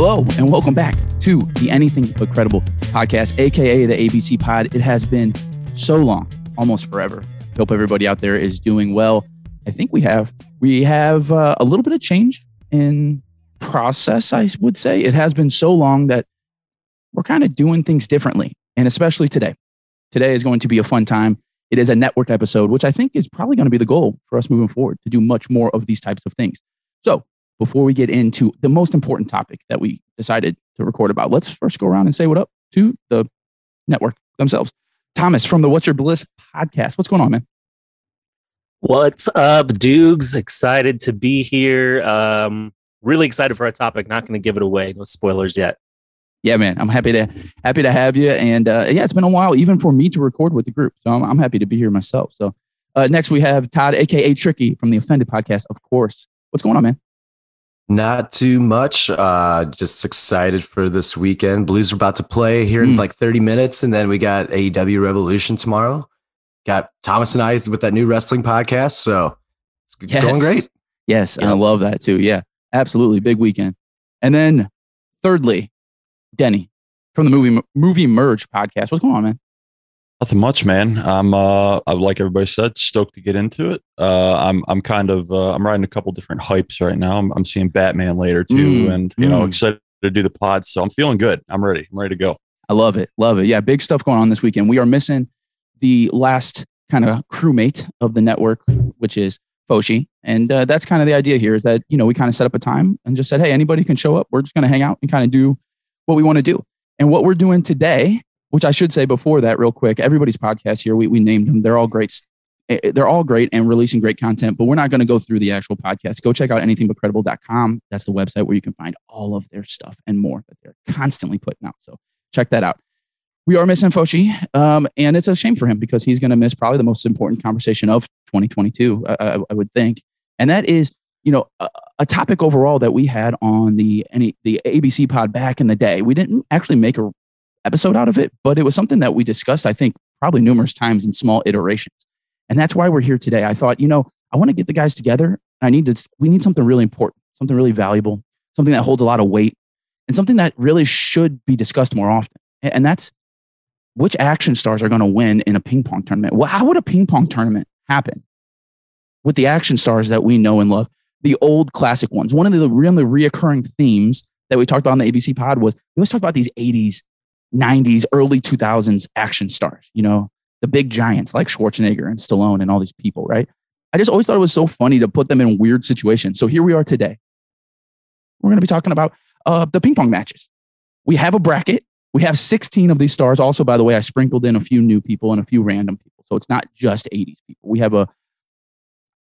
Hello, and welcome back to the Anything But Credible podcast, aka the ABC Pod. It has been so long, almost forever. Hope everybody out there is doing well. I think we have we have uh, a little bit of change in process. I would say it has been so long that we're kind of doing things differently, and especially today. Today is going to be a fun time. It is a network episode, which I think is probably going to be the goal for us moving forward to do much more of these types of things. So before we get into the most important topic that we decided to record about, let's first go around and say what up to the network themselves. Thomas from the What's Your Bliss podcast. What's going on, man? What's up, Dukes? Excited to be here. Um, really excited for our topic. Not going to give it away. No spoilers yet. Yeah, man. I'm happy to happy to have you. And uh, yeah, it's been a while, even for me to record with the group. So I'm, I'm happy to be here myself. So uh, next we have Todd, aka Tricky, from the Offended podcast. Of course. What's going on, man? Not too much. Uh, just excited for this weekend. Blues are about to play here in Mm. like 30 minutes, and then we got AEW Revolution tomorrow. Got Thomas and I with that new wrestling podcast, so it's Yes. going great. Yes, I love that too. Yeah, absolutely. Big weekend. And then thirdly, Denny from the movie movie merge podcast. What's going on, man? Nothing much, man. I'm uh, like everybody said, stoked to get into it. Uh, I'm I'm kind of uh, I'm riding a couple different hypes right now. I'm, I'm seeing Batman later too, Mm, and you know mm. excited to do the pod. So I'm feeling good. I'm ready. I'm ready to go. I love it. Love it. Yeah, big stuff going on this weekend. We are missing the last kind of crewmate of the network, which is Foshi. And uh, that's kind of the idea here is that, you know, we kind of set up a time and just said, hey, anybody can show up. We're just going to hang out and kind of do what we want to do. And what we're doing today, which I should say before that, real quick, everybody's podcast here, we, we named them. They're all great. Eh, eh, They're all great and releasing great content, but we're not going to go through the actual podcast. Go check out anythingbutcredible.com. That's the website where you can find all of their stuff and more that they're constantly putting out. So check that out. We are missing Foshi, um, and it's a shame for him because he's going to miss probably the most important conversation of 2022, I, would think, and that is, you know, a, a topic overall that we had on the any the ABC pod back in the day. We didn't actually make a episode out of it, but it was something that we discussed, I think, probably numerous times in small iterations, and that's why we're here today. I thought, you know, I want to get the guys together. I need to. We need something really important, something really valuable, something that holds a lot of weight, and something that really should be discussed more often. And that's which action stars are going to win in a ping pong tournament? Well, how would a ping pong tournament happen with the action stars that we know and love, the old classic ones? One of the really reoccurring themes that we talked about on the ABC pod was we always talk about these 80s, 90s, early 2000s action stars, you know, the big giants like Schwarzenegger and Stallone and all these people, right? I just always thought it was so funny to put them in weird situations. So here we are today. We're going to be talking about uh, the ping pong matches. We have a bracket. We have 16 of these stars. Also, by the way, I sprinkled in a few new people and a few random people. So it's not just 80s people. We have a,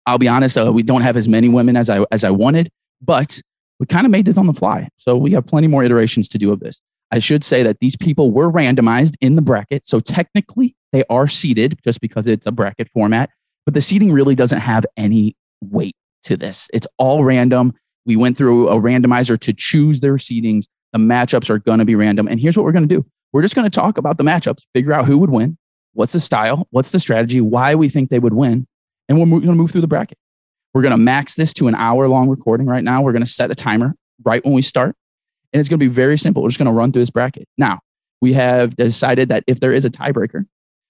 I'll be honest, uh, we don't have as many women as I, as I wanted, but we kind of made this on the fly. So we have plenty more iterations to do of this. I should say that these people were randomized in the bracket. So technically, they are seated just because it's a bracket format, but the seating really doesn't have any weight to this. It's all random. We went through a randomizer to choose their seedings. The matchups are going to be random. And here's what we're going to do we're just going to talk about the matchups, figure out who would win, what's the style, what's the strategy, why we think they would win. And we're going to move through the bracket. We're going to max this to an hour long recording right now. We're going to set a timer right when we start. And it's going to be very simple. We're just going to run through this bracket. Now, we have decided that if there is a tiebreaker,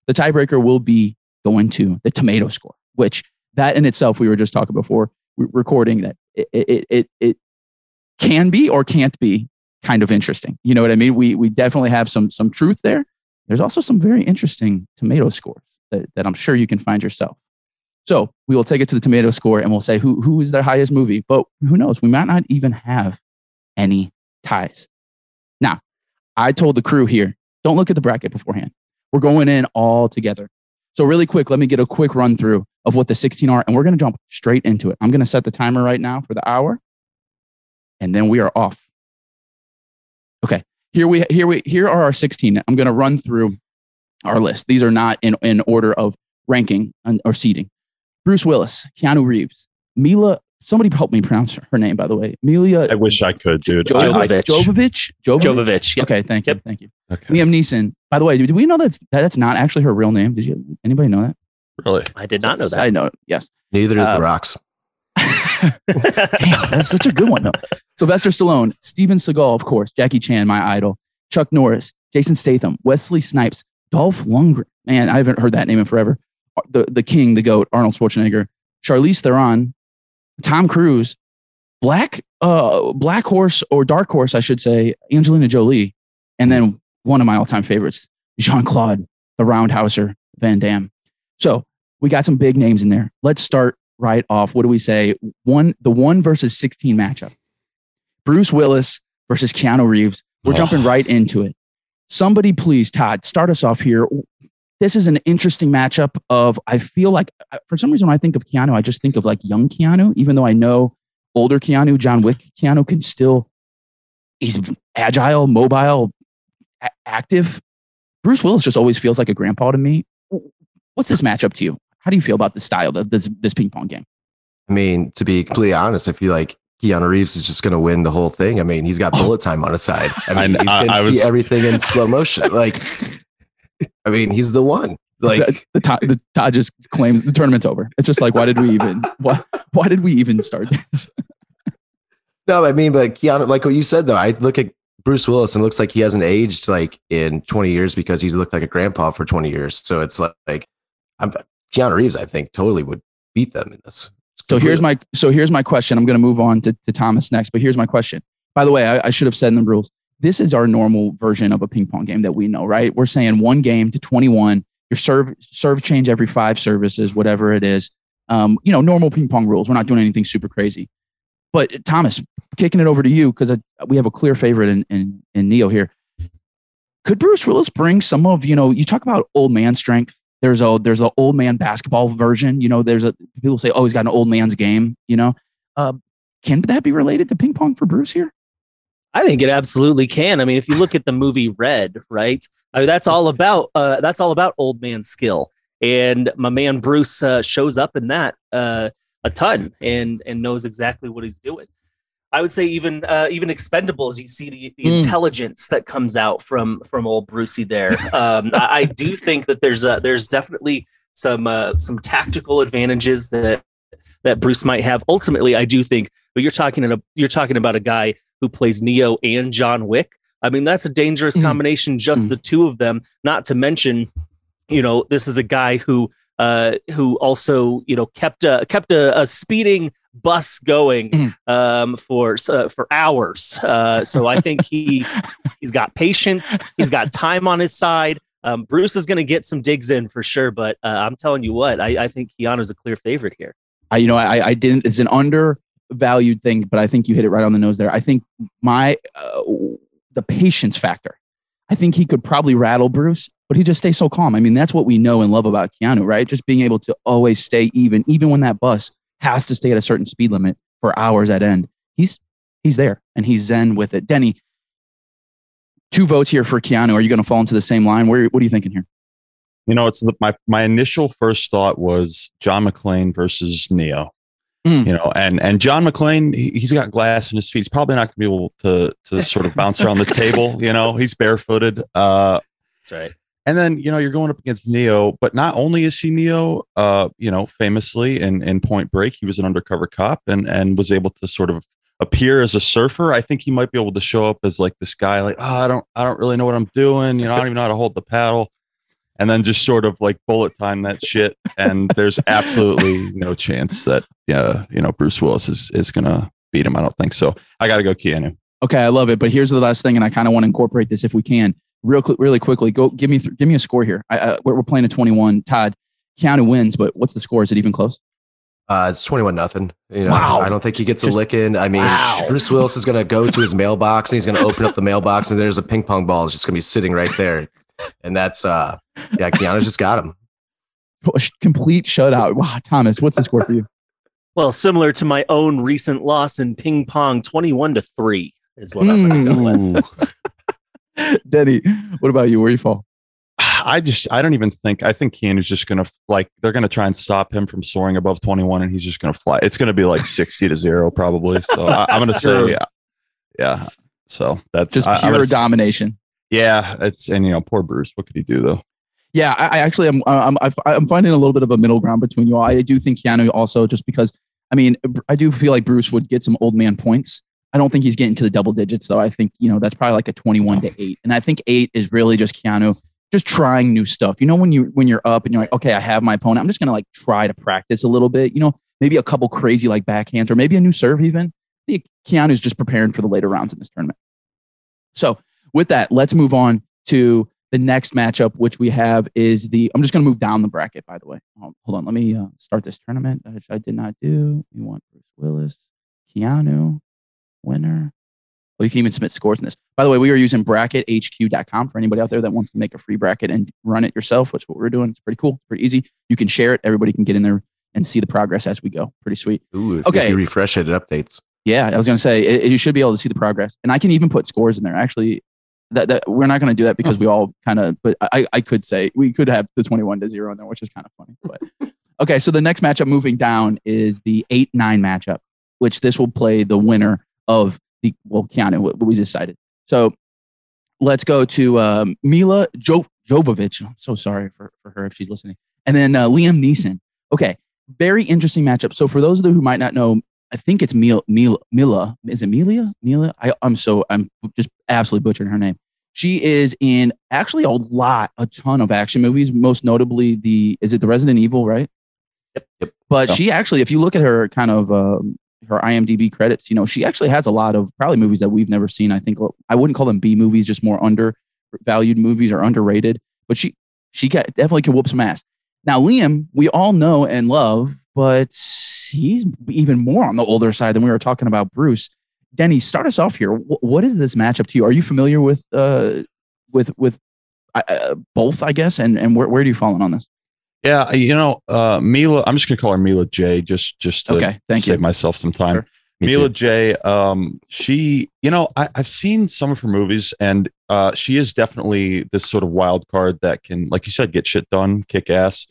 the tiebreaker will be going to the tomato score, which that in itself, we were just talking before recording that it, it, it, it can be or can't be kind of interesting. You know what I mean? We, we definitely have some, some truth there. There's also some very interesting tomato scores that, that I'm sure you can find yourself. So we will take it to the tomato score and we'll say who, who is their highest movie, but who knows? We might not even have any ties. Now, I told the crew here, don't look at the bracket beforehand. We're going in all together. So, really quick, let me get a quick run through of what the 16 are, and we're going to jump straight into it. I'm going to set the timer right now for the hour, and then we are off. Okay, here we here we here are our 16. I'm going to run through our list. These are not in, in order of ranking or seating. Bruce Willis, Keanu Reeves, Mila. Somebody help me pronounce her name, by the way. Amelia I wish I could, dude. I- I- Jovovich. Jovovich. Jovovich. Jovovich. Yep. Okay, thank you, Yep. thank you. okay. Liam Neeson. By the way, do, do we know that's that, that's not actually her real name? Did you anybody know that? Really? I did not know that. I know. Yes. Neither is Uh, the Rocks. Damn, that's such a good one, though. Sylvester Stallone, Steven Seagal, of course, Jackie Chan, my idol, Chuck Norris, Jason Statham, Wesley Snipes, Dolph Lundgren. Man, I haven't heard that name in forever. The, the king, the goat, Arnold Schwarzenegger, Charlize Theron, Tom Cruise, Black, uh, Black Horse or Dark Horse, I should say, Angelina Jolie, and then one of my all time favorites, Jean Claude, the Roundhouser, Van Damme. So we got some big names in there. Let's start right off. What do we say? One, the one versus 16 matchup. Bruce Willis versus Keanu Reeves. We're Oh. jumping right into it. Somebody, please, Todd, start us off here. This is an interesting matchup of, I feel like, for some reason, when I think of Keanu, I just think of like young Keanu, even though I know older Keanu, John Wick Keanu can still, he's agile, mobile, a- active. Bruce Willis just always feels like a grandpa to me. What's this matchup to you? How do you feel about the style of this, this ping pong game? I mean, to be completely honest, I feel like Keanu Reeves is just going to win the whole thing. I mean, he's got bullet time on his side. I mean, I- can I- I see was- everything in slow motion. Like, I mean, he's the one. Like, the, the, Todd, the Todd just claims the tournament's over. It's just like, why did we even, why, why did we even start this? no, I mean, but Keanu, like what you said though, I look at Bruce Willis and it looks like he hasn't aged like in 20 years because he's looked like a grandpa for 20 years. So it's like, like I'm Keanu Reeves, I think totally would beat them in this. So here's my, so here's my question. I'm going to move on to, to Thomas next, but here's my question. By the way, I, I should have said in the rules, this is our normal version of a ping pong game that we know, right? We're saying one game to 21, your serve, serve change every five services, whatever it is. Um, you know, normal ping pong rules. We're not doing anything super crazy. But Thomas, kicking it over to you because we have a clear favorite in, in in Neo here. Could Bruce Willis bring some of you know? You talk about old man strength. There's a there's an old man basketball version. You know, there's a people say, oh, he's got an old man's game. You know, uh, can that be related to ping pong for Bruce here? I think it absolutely can. I mean, if you look at the movie Red, right? I mean, that's all about uh, that's all about old man skill, and my man Bruce uh, shows up in that uh, a ton and and knows exactly what he's doing. I would say even uh, even Expendables, you see the, the Mm. intelligence that comes out from from old Brucey there. Um, I, I do think that there's a, there's definitely some uh, some tactical advantages that that Bruce might have. Ultimately, I do think, but you're talking in a, you're talking about a guy who plays Neo and John Wick. I mean, that's a dangerous Mhm. combination, just Mhm. the two of them. Not to mention, you know, this is a guy who uh, who also you know kept a, kept a, a speeding bus going Mhm. um, for uh, for hours. Uh, so I think he he's got patience. He's got time on his side. Um, Bruce is going to get some digs in for sure, but uh, I'm telling you what, I, I think Keanu's a clear favorite here. I, you know, I, I didn't. It's an undervalued thing, but I think you hit it right on the nose there. I think my uh, the patience factor. I think he could probably rattle Bruce, but he just stays so calm. I mean, that's what we know and love about Keanu, right? Just being able to always stay even, even when that bus has to stay at a certain speed limit for hours at end. He's he's there and he's zen with it. Denny, two votes here for Keanu. Are you going to fall into the same line? Where, what are you thinking here? You know, it's the, my my initial first thought was John McClane versus Neo. Mm. You know, and and John McClane, he, he's got glass in his feet. He's probably not going to be able to to sort of bounce around the table. You know, he's barefooted. Uh, That's right. and then you know you're going up against Neo, but not only is he Neo, uh, you know, famously in in Point Break, he was an undercover cop and and was able to sort of appear as a surfer. I think he might be able to show up as like this guy, like, oh, I don't I don't really know what I'm doing. You know, I don't even know how to hold the paddle. And then just sort of like bullet time that shit. And there's absolutely no chance that yeah, you know, Bruce Willis is is gonna beat him. I don't think so. I gotta go Keanu. Okay, I love it. But here's the last thing, and I kind of want to incorporate this if we can, real quick, really quickly. Go give me th- give me a score here. I, I, we're, we're playing a 21. Todd, Keanu wins, but what's the score? Is it even close? Uh, it's 21 nothing. You know, Wow. I don't think he gets Just- a lick in. I mean, Wow. Bruce Willis is going to go to his mailbox and he's going to open up the mailbox and there's a ping pong ball. It's just going to be sitting right there. And that's, uh, yeah, Keanu just got him. Complete shutout. Wow, Thomas, what's the score for you? Well, similar to my own recent loss in ping pong, 21 to 3 is what I'm going to go with. Denny, what about you? Where you fall? I just I don't even think I think Keanu's just gonna like they're gonna try and stop him from soaring above 21 and he's just gonna fly. It's gonna be like 60 to zero probably. So I, I'm gonna say yeah. Yeah. So that's Just I- I'm pure gonna- domination. Yeah, it's and you know poor Bruce. What could he do though? Yeah, I, I actually am. I'm, uh, I'm I'm finding a little bit of a middle ground between you all. I do think Keanu also just because I mean, I do feel like Bruce would get some old man points. I don't think he's getting to the double digits though. I think, you know, that's probably like a 21 to 8. And I think 8 is really just Keanu just trying new stuff. You know when you when you're up and you're like, "Okay, I have my opponent. I'm just to like try to practice a little bit." You know, maybe a couple crazy like backhands or maybe a new serve even. I think Keanu's just preparing for the later rounds in this tournament. So, with that, let's move on to the next matchup, which we have is the. I'm just going to move down the bracket, by the way. Um, hold on. Let me uh, start this tournament, which I did not do. We want Bruce Willis, Keanu, winner. Well, you can even submit scores in this. By the way, we are using brackethq.com for anybody out there that wants to make a free bracket and run it yourself, which is what we're doing. It's pretty cool. pretty easy. You can share it. Everybody can get in there and see the progress as we go. Pretty sweet. Ooh, if, Okay. you refresh it, it updates. Yeah, I was going to say it, it- you should be able to see the progress, and I can even put scores in there. Actually, that, that we're not going to do that because we all kind of. But I, I could say we could have the twenty-one to zero in there, which is kind of funny. But okay, so the next matchup moving down is the eight-nine matchup, which this will play the winner of the well, Keanu. What we decided. So let's go to um, Mila jo- Jovovich. I'm so sorry for, for her if she's listening, and then uh, Liam Neeson. Okay, very interesting matchup. So for those of you who might not know, I think it's Mila. Mila. Mila. Is it Melia? Mila? I, I'm so I'm just absolutely butchering her name. She is in actually a lot, a ton of action movies. Most notably, the is it the Resident Evil, right? Yep. Yep. But Yeah. she actually, if you look at her kind of um, her IMDb credits, you know, she actually has a lot of probably movies that we've never seen. I think I wouldn't call them B movies, just more undervalued movies or underrated. But she she got, definitely can whoop some ass. Now, Liam, we all know and love, but he's even more on the older side than we were talking about Bruce. Denny, start us off here. Wh- what is this matchup to you? Are you familiar with uh with with uh, uh, both? I guess, and and where where do you fall in on this? Yeah, you know, uh, Mila. I'm just gonna call her Mila J. Just just to Okay, thank save you. myself some time. Sure. Me Mila too. J. Um, she, you know, I, I've seen some of her movies, and uh, she is definitely this sort of wild card that can, like you said, get shit done, kick ass.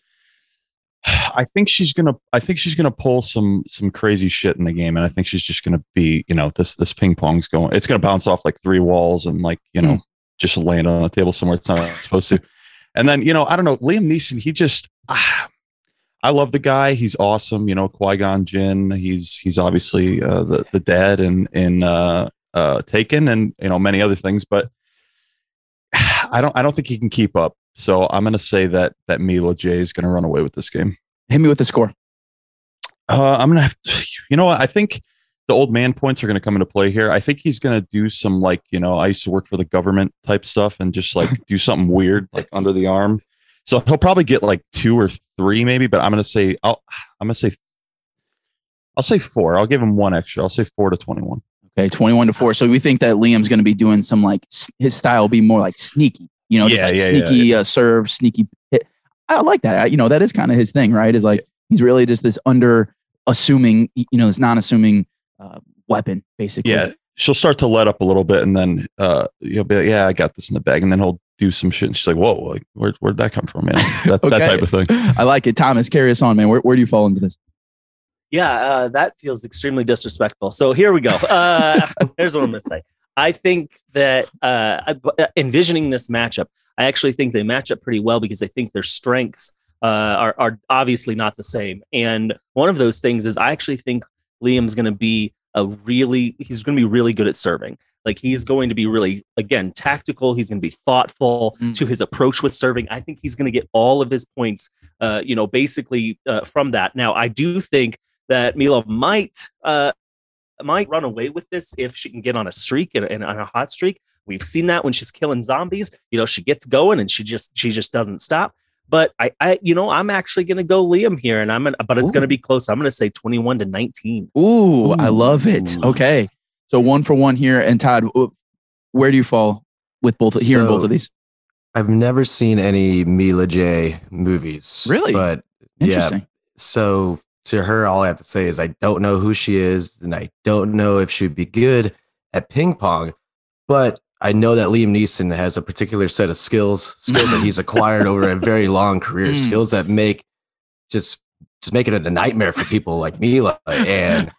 I think she's gonna. I think she's gonna pull some some crazy shit in the game, and I think she's just gonna be, you know, this this ping pong's going. It's gonna bounce off like three walls and like you know, just land on a table somewhere it's not supposed to. And then you know, I don't know, Liam Neeson. He just. Ah, I love the guy. He's awesome. You know, Qui Gon Jinn. He's he's obviously uh, the the dad in in uh, uh, Taken and you know many other things. But I don't I don't think he can keep up. So I'm going to say that that Mila J is going to run away with this game. Hit me with the score. Uh, I'm going to have. To, you know? I think the old man points are going to come into play here. I think he's going to do some like you know I used to work for the government type stuff and just like do something weird like under the arm. So he'll probably get like two or three maybe, but I'm to say I'll I'm to say I'll say four. I'll give him one extra. I'll say four to twenty one. Okay, twenty-one to four. So we think that Liam's to be doing some like his style will be more like sneaky. You know, just Yeah, like yeah, yeah, sneaky Uh, serve, sneaky hit. I like that. I, you know, that is kind of his thing, right? Is like he's really just this under assuming, you know, this non-assuming uh, weapon, basically. Yeah, she'll start to let up a little bit, and then uh, you'll be like, "Yeah, I got this in the bag," and then he'll do some shit, and she's like, "Whoa, like where where'd that come from, man?" That, Okay. that type of thing. I like it. Thomas, carry us on, man. Where, where do you fall into this? Yeah, uh, that feels extremely disrespectful. So here we go. Uh, here's what I'm going to say. I think that uh, envisioning this matchup, I actually think they match up pretty well because I think their strengths uh, are, are obviously not the same. And one of those things is I actually think Liam's going to be a really, he's going to be really good at serving. Like he's going to be really, again, tactical. He's going to be thoughtful Mm. to his approach with serving. I think he's going to get all of his points, uh, you know, basically uh, from that. Now, I do think that Mila might uh, might run away with this if she can get on a streak and, and on a hot streak. We've seen that when she's killing zombies. You know, she gets going and she just she just doesn't stop. But I, I you know, I'm actually going to go Liam here, and I'm gonna, but it's going to be close. I'm going to say 21 to 19. Ooh, I love it. Okay, so one for one here. And Todd, where do you fall with both here in both of these? I've never seen any Mila J movies. Really? But Interesting. yeah. So to her, all I have to say is I don't know who she is, and I don't know if she'd be good at ping pong. But I know that Liam Neeson has a particular set of skills, skills that he's acquired over a very long career, Mm. skills that make just just make it a nightmare for people like Mila. And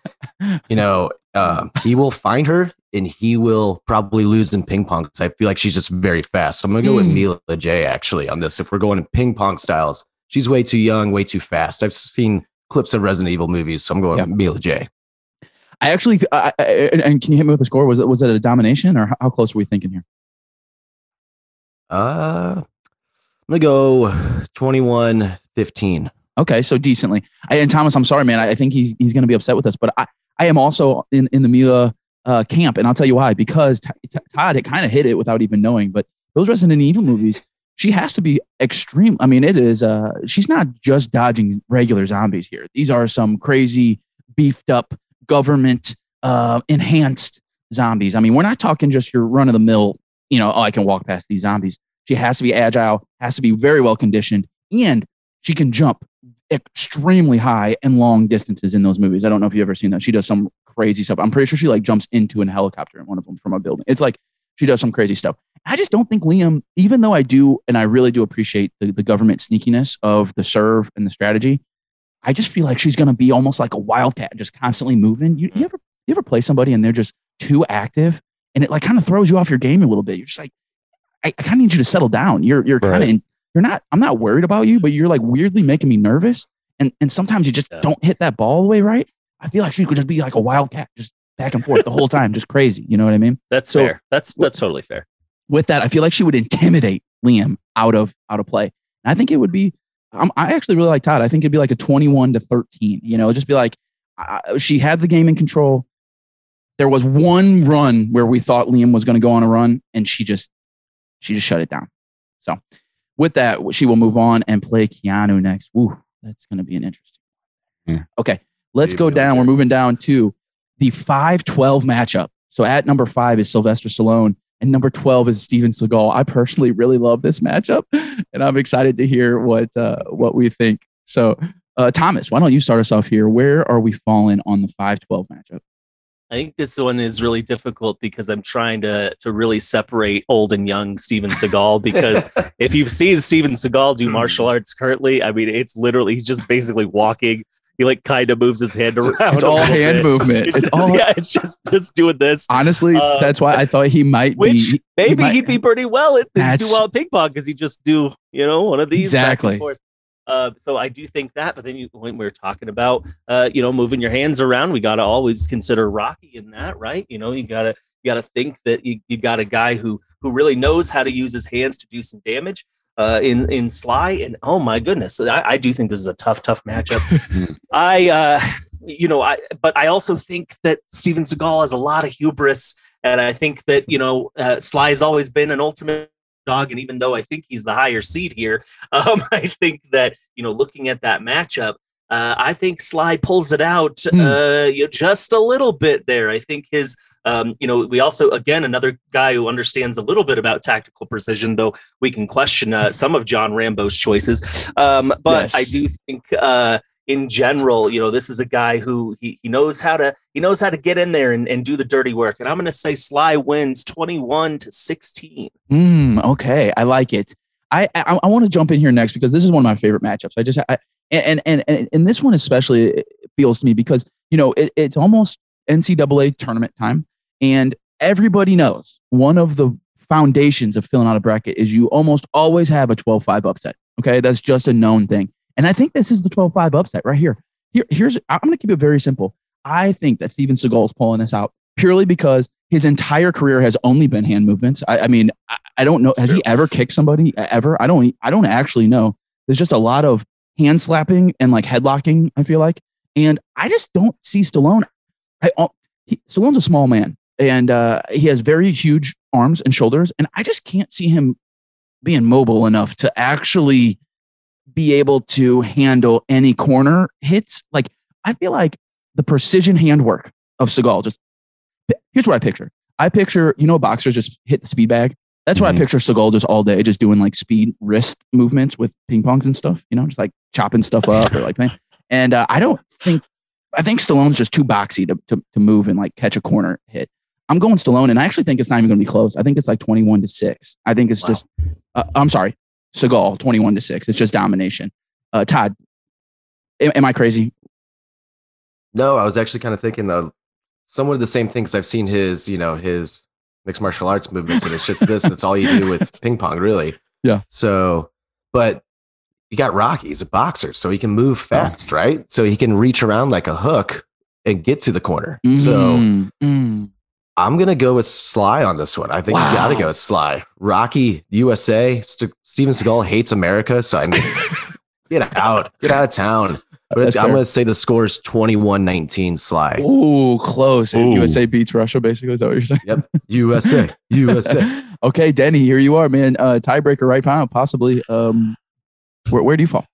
you know, um, he will find her and he will probably lose in ping pong because I feel like she's just very fast. So I'm gonna go with Mm. Mila J actually on this. If we're going in ping pong styles, she's way too young, way too fast. I've seen clips of Resident Evil movies. So I'm going Yeah. Mila J. I actually, I, I, and can you hit me with the score? Was it was it a domination or how- close were we thinking here? Uh, I'm gonna go 21 15. Okay, so decently. I, and Thomas, I'm sorry, man. I, I think he's he's going to be upset with us, but I, I am also in in the Mila uh, camp, and I'll tell you why. Because T- T- Todd had kind of hit it without even knowing. But those Resident Evil movies, she has to be extreme. I mean, it is. Uh, she's not just dodging regular zombies here. These are some crazy, beefed up, government uh, enhanced zombies. I mean, we're not talking just your run of the mill. You know, oh, I can walk past these zombies. She has to be agile, has to be very well conditioned, and she can jump extremely high and long distances in those movies. I don't know if you've ever seen that. She does some crazy stuff. I'm pretty sure she like jumps into an helicopter in one of them from a building. It's like she does some crazy stuff. I just don't think Liam, even though I do, and I really do appreciate the, the government sneakiness of the serve and the strategy, I just feel like she's going to be almost like a wildcat, just constantly moving. You, you mm. ever you ever play somebody and they're just too active, and it like kind of throws you off your game a little bit. You're just like, I, I kind of need you to settle down. You're you're kind of Right. you're not i'm not worried about you but you're like weirdly making me nervous and and sometimes you just Yeah. don't hit that ball the way right i feel like she could just be like a wildcat just back and forth the whole time just crazy you know what i mean That's So- fair. That's that's totally fair. with that i feel like she would intimidate liam out of out of play and i think it would be I'm, i actually really like todd. I think it'd be like a 21 to 13 you know just be like uh, she had the game in control. There was one run where we thought liam was going to go on a run and she just she just shut it down. So with that she will move on and play keanu next. Woo, that's going to be an interesting Yeah. okay let's Maybe go down. We're moving down to the 512 matchup. So at number five is sylvester stallone and number 12 is Steven Seagal. I personally really love this matchup, and I'm excited to hear what uh, what we think. So, uh, Thomas, why don't you start us off here? Where are we falling on the 512 matchup? I think this one is really difficult because I'm trying to to really separate old and young Steven Seagal because if you've seen Steven Seagal do martial arts currently, I mean it's literally he's just basically walking. He like kind of moves his hand around. It's all hand bit. movement. It's It's just, all yeah, it's just just doing this. honestly. Uh, that's why I thought he might Which be. maybe might- he'd be pretty well at do well ping pong because he just do you know one of these Exactly. Uh, so I do think that, but then you, when we're talking about uh, you know moving your hands around, we got to always consider Rocky in that, right? You know, you gotta you gotta think that you, you got a guy who who really knows how to use his hands to do some damage. Uh, in in Sly, and oh my goodness, I, I do think this is a tough, tough matchup. I, uh, you know, I but I also think that Steven Seagal has a lot of hubris, and I think that you know uh, Sly has always been an ultimate dog, and even though I think he's the higher seed here, um, I think that you know looking at that matchup. Uh, I think Sly pulls it out Hmm. uh, you know, just a little bit there. I think his, um, you know, we also again another guy who understands a little bit about tactical precision, though we can question uh, some of John Rambo's choices. Um, but Yes. I do think uh, in general, you know, this is a guy who he, he knows how to he knows how to get in there and, and do the dirty work. And I'm going to say Sly wins 21 to 16. Mm, okay, I like it. I I, I want to jump in here next because this is one of my favorite matchups. I just I, and and and and this one especially feels to me because you know it, it's almost NCAA tournament time, and everybody knows one of the foundations of filling out a bracket is you almost always have a 12-5 upset. Okay, that's just a known thing, and I think this is the 12-5 upset right here. Here, here's I'm going to keep it very simple. I think that Steven Seagal is pulling this out purely because his entire career has only been hand movements. I, I mean, I, I don't know. That's Has true. he ever kicked somebody ever? I don't. I don't actually know. There's just a lot of hand slapping and like headlocking. I feel like, and I just don't see Stallone. I uh, he, Stallone's a small man, and uh, he has very huge arms and shoulders, and I just can't see him being mobile enough to actually be able to handle any corner hits. Like I feel like the precision handwork of Seagal just here's what I picture. I picture, you know, boxers just hit the speed bag. That's what Mhm. I picture Seagal just all day, just doing like speed wrist movements with ping pongs and stuff, you know, just like chopping stuff up or like playing. And uh, I don't think, I think Stallone's just too boxy to, to, to move and like catch a corner hit. I'm going Stallone, and I actually think it's not even going to be close. I think it's like 21 to 6. I think it's Wow. just, uh, I'm sorry, Seagal, 21 to 6. It's just domination. Uh, Todd, am, am I crazy? No, I was actually kind of thinking of somewhat of the same things. I've seen his, you know, his mixed martial arts movements, and it's just this. That's all you do with ping pong, really. Yeah. So, but you got Rocky. He's a boxer, so he can move fast, right? So he can reach around like a hook and get to the corner. So Mm, mm. I'm gonna go with Sly on this one. I think Wow. you gotta go with Sly. Rocky, USA. St- Steven Seagal hates America, so I mean, get out, get out of town. But it's, I'm gonna say the score is 21-19 Sly. Ooh, close. Ooh. USA beats Russia, basically. Is that what you're saying? Yep. USA, USA. okay, Denny, here you are, man. Uh, tiebreaker right now, possibly. Um, where, where do you fall?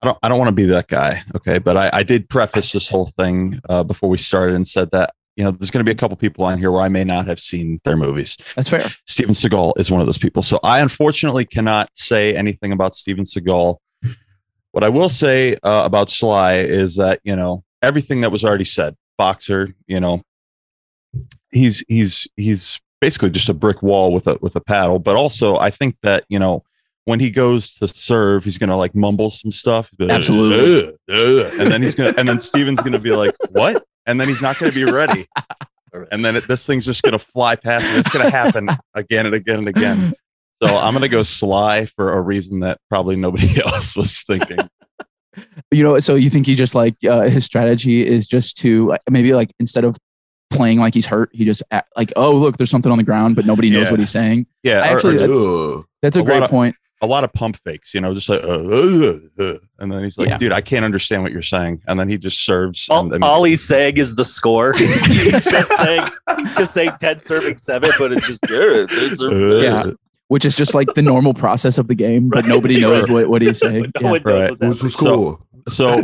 I don't I don't want to be that guy. Okay. But I, I did preface this whole thing uh, before we started and said that, you know, there's going to be a couple people on here where I may not have seen their movies. That's fair. Steven Seagal is one of those people. So I unfortunately cannot say anything about Steven Seagal. What I will say uh, about Sly is that, you know, everything that was already said, boxer, you know, he's he's he's basically just a brick wall with a with a paddle, but also I think that, you know, when he goes to serve, he's gonna like mumble some stuff. Absolutely. "Ugh, ugh," and then he's gonna, and then Steven's gonna be like, "What?" And then he's not gonna be ready. And then it, this thing's just gonna fly past him. It's gonna happen again and again and again. So I'm gonna go Sly for a reason that probably nobody else was thinking. You know, so you think he just like uh, his strategy is just to maybe like instead of playing like he's hurt, he just act, like, oh look, there's something on the ground, but nobody knows Yeah. what he's saying. Yeah, I or- or actually- Ooh. That's a, A great of- point. A lot of pump fakes, you know, just like, uh, uh, uh, and then he's like, Yeah. dude, I can't understand what you're saying. And then he just serves. All, and, and- all he's saying is the score. he's just saying, he's just saying ten serving seven, but it's just yeah, it's uh, Yeah. Which is just like the normal process of the game, but nobody knows what, what he's saying. no Yeah. Right. what's What's happening. the score? So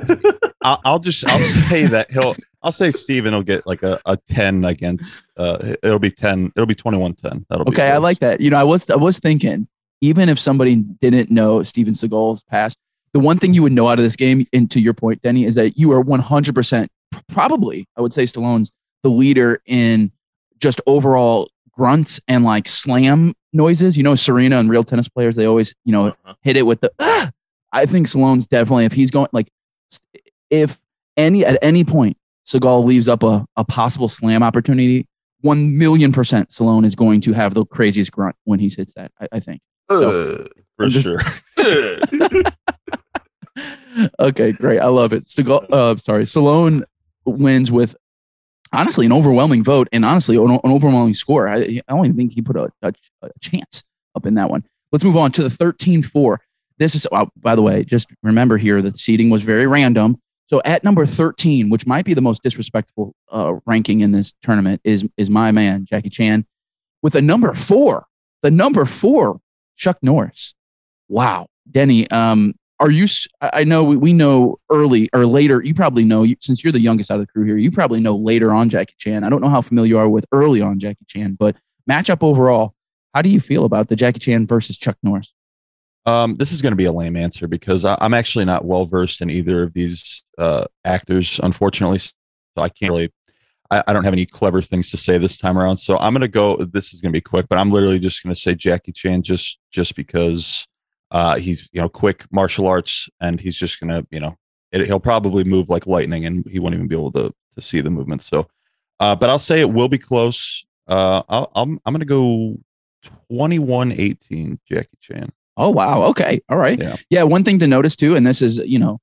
I'll, I'll just I'll say that he'll I'll say Steven will get like a, a ten against uh it'll be ten it'll be 21-10. That'll be Okay, I like that. You know, I was I was thinking, even if somebody didn't know Steven Seagal's past, the one thing you would know out of this game, and to your point, Denny, is that you are 100 percent probably, I would say, Stallone's the leader in just overall grunts and like slam noises. You know, Serena and real tennis players, they always, you know, Uh-huh. hit it with the. "Ah!" I think Stallone's definitely if he's going like, if any at any point Seagal leaves up a, a possible slam opportunity, one million percent Stallone is going to have the craziest grunt when he hits that. I, I think. So- Uh, for just- sure. okay, great. I love it. Uh, sorry, Stallone wins with honestly an overwhelming vote and honestly an, an overwhelming score. I, I don't even think he put a, a, a chance up in that one. Let's move on to the 13-4. This is, oh, by the way, just remember here that the seating was very random. So at number 13, which might be the most disrespectful uh, ranking in this tournament, is is my man Jackie Chan, with a number four, the number four Chuck Norris. Wow, Denny, um, are you? I know we, we know early or later. You probably know since you're the youngest out of the crew here. You probably know later on Jackie Chan. I don't know how familiar you are with early on Jackie Chan, but matchup overall, how do you feel about the Jackie Chan versus Chuck Norris? Um, this is going to be a lame answer because I, I'm actually not well versed in either of these uh, actors, unfortunately. So I can't really. I, I don't have any clever things to say this time around. So I'm going to go. This is going to be quick, but I'm literally just going to say Jackie Chan just just because uh, he's you know quick martial arts and he's just going to you know it, he'll probably move like lightning and he won't even be able to to see the movement. So, uh, but I'll say it will be close. Uh, I'll, I'm I'm going to go 21-18 Jackie Chan. Oh wow. Okay. All right. Yeah. Yeah. One thing to notice too, and this is you know,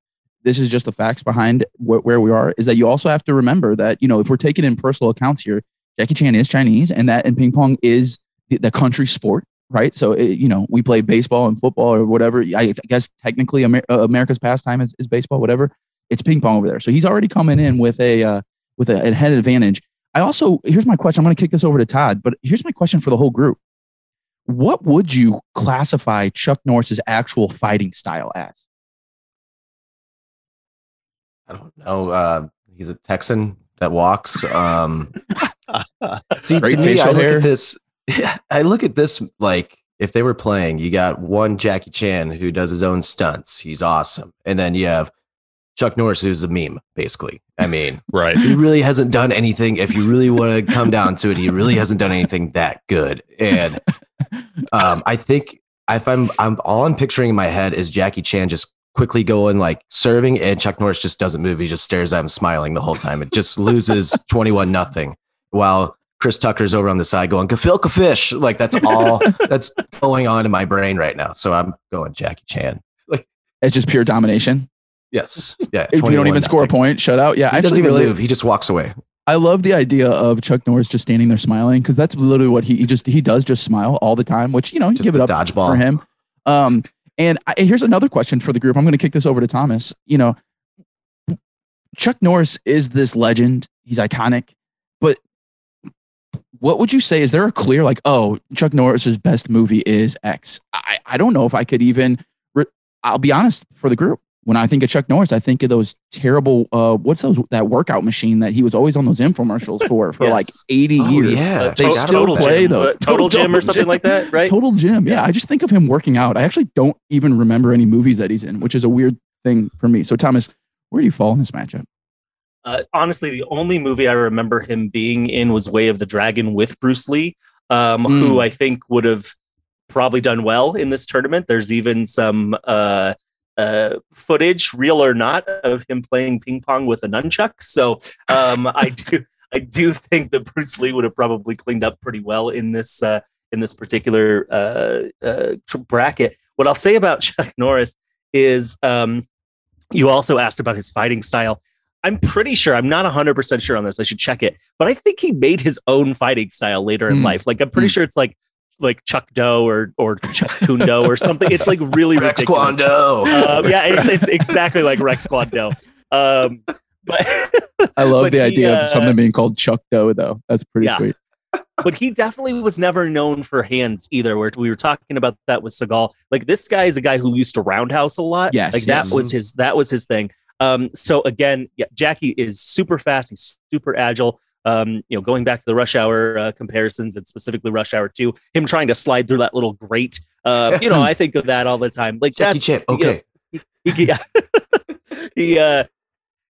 this is just the facts behind wh- where we are, is that you also have to remember that you know if we're taking in personal accounts here, Jackie Chan is Chinese, and that and ping pong is the, the country sport, right? So it, you know we play baseball and football or whatever. I guess technically Amer- uh, America's pastime is, is baseball, whatever. It's ping pong over there. So he's already coming in with a uh, with a, a head advantage. I also here's my question. I'm going to kick this over to Todd, but here's my question for the whole group what would you classify Chuck Norris's actual fighting style as? I don't know. Uh, he's a Texan that walks. Um, see, Great to me, I look hair. at this. I look at this like if they were playing, you got one Jackie Chan who does his own stunts. He's awesome, and then you have Chuck Norris, who's a meme, basically. I mean, Right. he really hasn't done anything. If you really want to come down to it, he really hasn't done anything that good. And um, I think if I'm, I'm all I'm picturing in my head is Jackie Chan just quickly going like serving, and Chuck Norris just doesn't move. He just stares at him, smiling the whole time. It just loses twenty one nothing. While Chris Tucker's over on the side going "Kafilka fish," like that's all that's going on in my brain right now. So I'm going Jackie Chan. Like It's just pure domination. Yes. Yeah. You don't even score a point. Shut out. Yeah, He doesn't even really, move. He just walks away. I love the idea of Chuck Norris just standing there smiling because that's literally what he, he just he does just smile all the time, which you know you Just give it up dodgeball. for him. Um, and, I, and here's another question for the group. I'm going to kick this over to Thomas. You know, Chuck Norris is this legend. He's iconic, but what would you say? Is there a clear like, oh, Chuck Norris's best movie is X? I I don't know if I could even. Re- I'll be honest for the group. When I think of Chuck Norris, I think of those terrible. Uh, what's those that workout machine that he was always on those infomercials for for Yes. like 80 Oh, years. yeah. Uh, They To- still Total play Gym. those. Uh, Total, Gym or something Gym. like that, right? Total Gym. Yeah. Yeah. I just think of him working out. I actually don't even remember any movies that he's in, which is a weird thing for me. So, Thomas, where do you fall in this matchup? Uh, honestly, the only movie I remember him being in was Way of the Dragon with Bruce Lee, um, Mm. who I think would have probably done well in this tournament. There's even some uh, uh, footage, real or not, of him playing ping pong with a nunchuck. So um, I do, I do think that Bruce Lee would have probably cleaned up pretty well in this uh, in this particular uh, uh, bracket. What I'll say about Chuck Norris is, um, you also asked about his fighting style. I'm pretty sure, I'm not 100% sure on this. I should check it. But I think he made his own fighting style later in Mm. life. Like, I'm pretty Mm. sure it's like like Chuck Doe or or Chuck Kundo or something. It's like really Rex ridiculous. Kwando. Um, yeah, it's, it's exactly like Rex Kwon Do. Um, but I love But the he, idea uh, of something being called Chuck Doe, though. That's pretty Yeah. sweet. but he definitely was never known for hands either. Where we were talking about that with Seagal. Like this guy is a guy who used to roundhouse a lot. Yes, like that was his that was his thing. Um, so again, yeah, Jackie is super fast. He's super agile. Um, you know, going back to the rush hour uh, comparisons and specifically rush hour two, him trying to slide through that little grate. Uh, you know, I think of that all the time. Like Jackie Chan. you know, Okay. he, yeah. he uh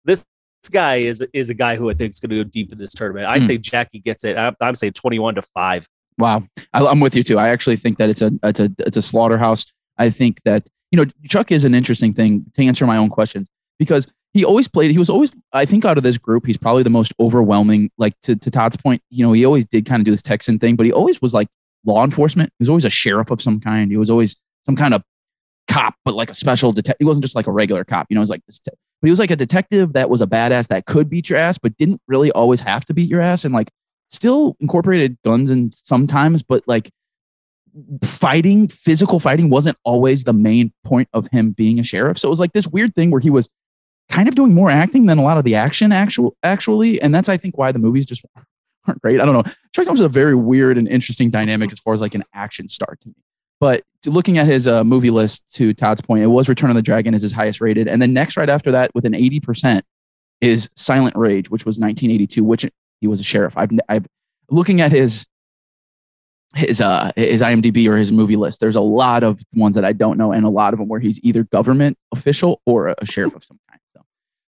this this guy is is a guy who I think is going to go deep in this tournament. I'd Hmm. say Jackie gets it. I'm, I'm saying 21 to 5. Wow, I, I'm with you too. I actually think that it's a it's a it's a slaughterhouse. I think that you know Chuck is an interesting thing to answer my own questions because he always played. He was always I think out of this group, he's probably the most overwhelming. Like to to Todd's point, you know, he always did kind of do this Texan thing, but he always was like law enforcement. He was always a sheriff of some kind. He was always some kind of cop, but like a special detective. He wasn't just like a regular cop. You know, he was like this. Te- but he was like a detective that was a badass that could beat your ass, but didn't really always have to beat your ass, and like still incorporated guns and sometimes, but like fighting, physical fighting wasn't always the main point of him being a sheriff. So it was like this weird thing where he was kind of doing more acting than a lot of the action actual actually. And that's I think why the movies just aren't great. I don't know. Chuck Norris is a very weird and interesting dynamic as far as like an action star to me. But looking at his uh, movie list, to Todd's point, it was Return of the Dragon is his highest rated, and then next right after that with an eighty percent is Silent Rage, which was 1982, which he was a sheriff. I've, I've looking at his his uh his IMDb or his movie list. There's a lot of ones that I don't know, and a lot of them where he's either government official or a, sheriff of some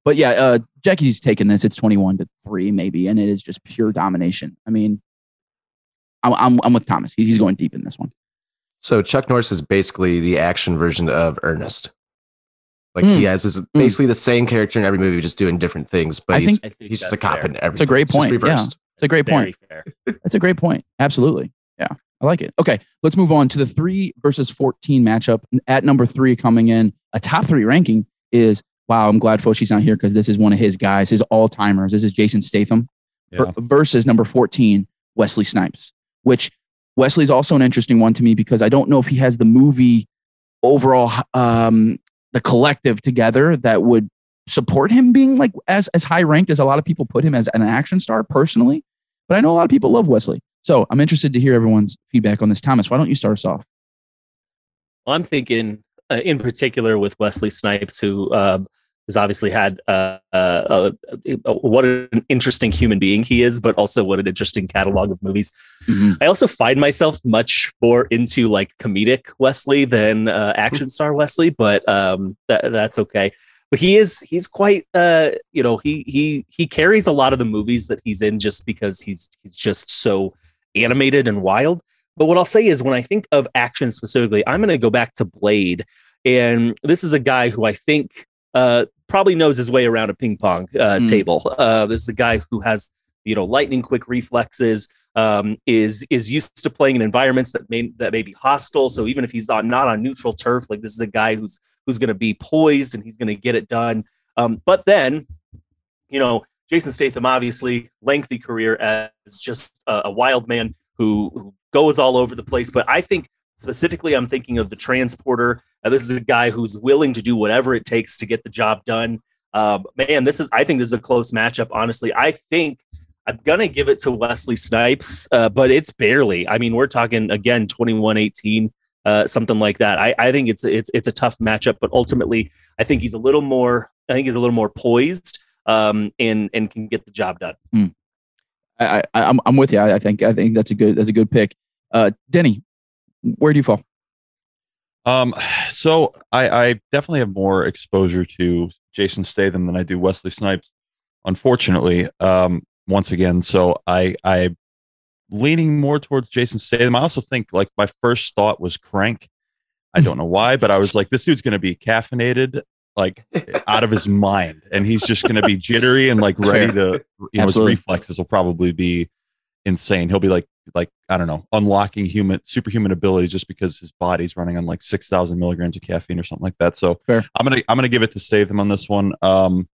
but yeah, uh, Jackie's taken this. It's 21 to three maybe, and it is just pure domination. I mean, I'm I'm, I'm with Thomas. He's, he's going deep in this one. So Chuck Norris is basically the action version of Ernest. Like Mm. he has this basically the same character in every movie, just doing different things. But I he's, think- I think he's just a cop fair. in everything. great It's just point, yeah. It's a great point. Very fair. That's a great point. Absolutely. Yeah. I like it. Okay. Let's move on to the three versus 14 matchup. At number three, coming in, a top three ranking is wow, I'm glad Foshi's not here because this is one of his guys, his all timers. This is Jason Statham Yeah. versus number 14, Wesley Snipes, which Wesley's also an interesting one to me because I don't know if he has the movie overall, um, the collective together that would support him being like as, as high ranked as a lot of people put him as an action star personally. But I know a lot of people love Wesley. So I'm interested to hear everyone's feedback on this. Thomas, why don't you start us off? I'm thinking in particular with Wesley Snipes, who um, has obviously had uh, uh, uh, what an interesting human being he is, but also what an interesting catalog of movies. I also find myself much more into like comedic Wesley than uh, action star Wesley, but um, that, that's okay. But he is he's quite uh, you know he he he carries a lot of the movies that he's in just because he's he's just so animated and wild. But what I'll say is when I think of action specifically, I'm going to go back to Blade, and this is a guy who I think uh, probably knows his way around a ping pong uh, Mm. table. Uh, this is a guy who has you know lightning quick reflexes um, is is used to playing in environments that may that may be hostile. So even if he's not not on neutral turf, like this is a guy who's who's going to be poised and he's going to get it done. Um, but then, you know, Jason Statham obviously lengthy career as just a, a wild man who, who goes all over the place. But I think specifically, I'm thinking of the transporter. Uh, this is a guy who's willing to do whatever it takes to get the job done. Um, man, this is I think this is a close matchup. Honestly, I think I'm gonna give it to Wesley Snipes, uh, but it's barely. I mean, we're talking again 21-18, uh, something like that. I, I think it's it's it's a tough matchup, but ultimately, I think he's a little more. I think he's a little more poised um, and and can get the job done. Mm. I, I I'm I'm with you. I, I think I think that's a good that's a good pick. Uh, Denny, where do you fall? Um, so I, I definitely have more exposure to Jason Statham than I do Wesley Snipes. Unfortunately, um, once again. So I I leaning more towards Jason Statham. I also think like my first thought was Crank. I don't know why, but I was like, this dude's gonna be caffeinated, like out of his mind, and he's just gonna be jittery and like ready to, you know, Absolutely. his reflexes will probably be insane. He'll be like, like I don't know, unlocking human superhuman abilities just because his body's running on like six thousand milligrams of caffeine or something like that. So Fair. I'm gonna I'm gonna give it to Statham on this one. Um,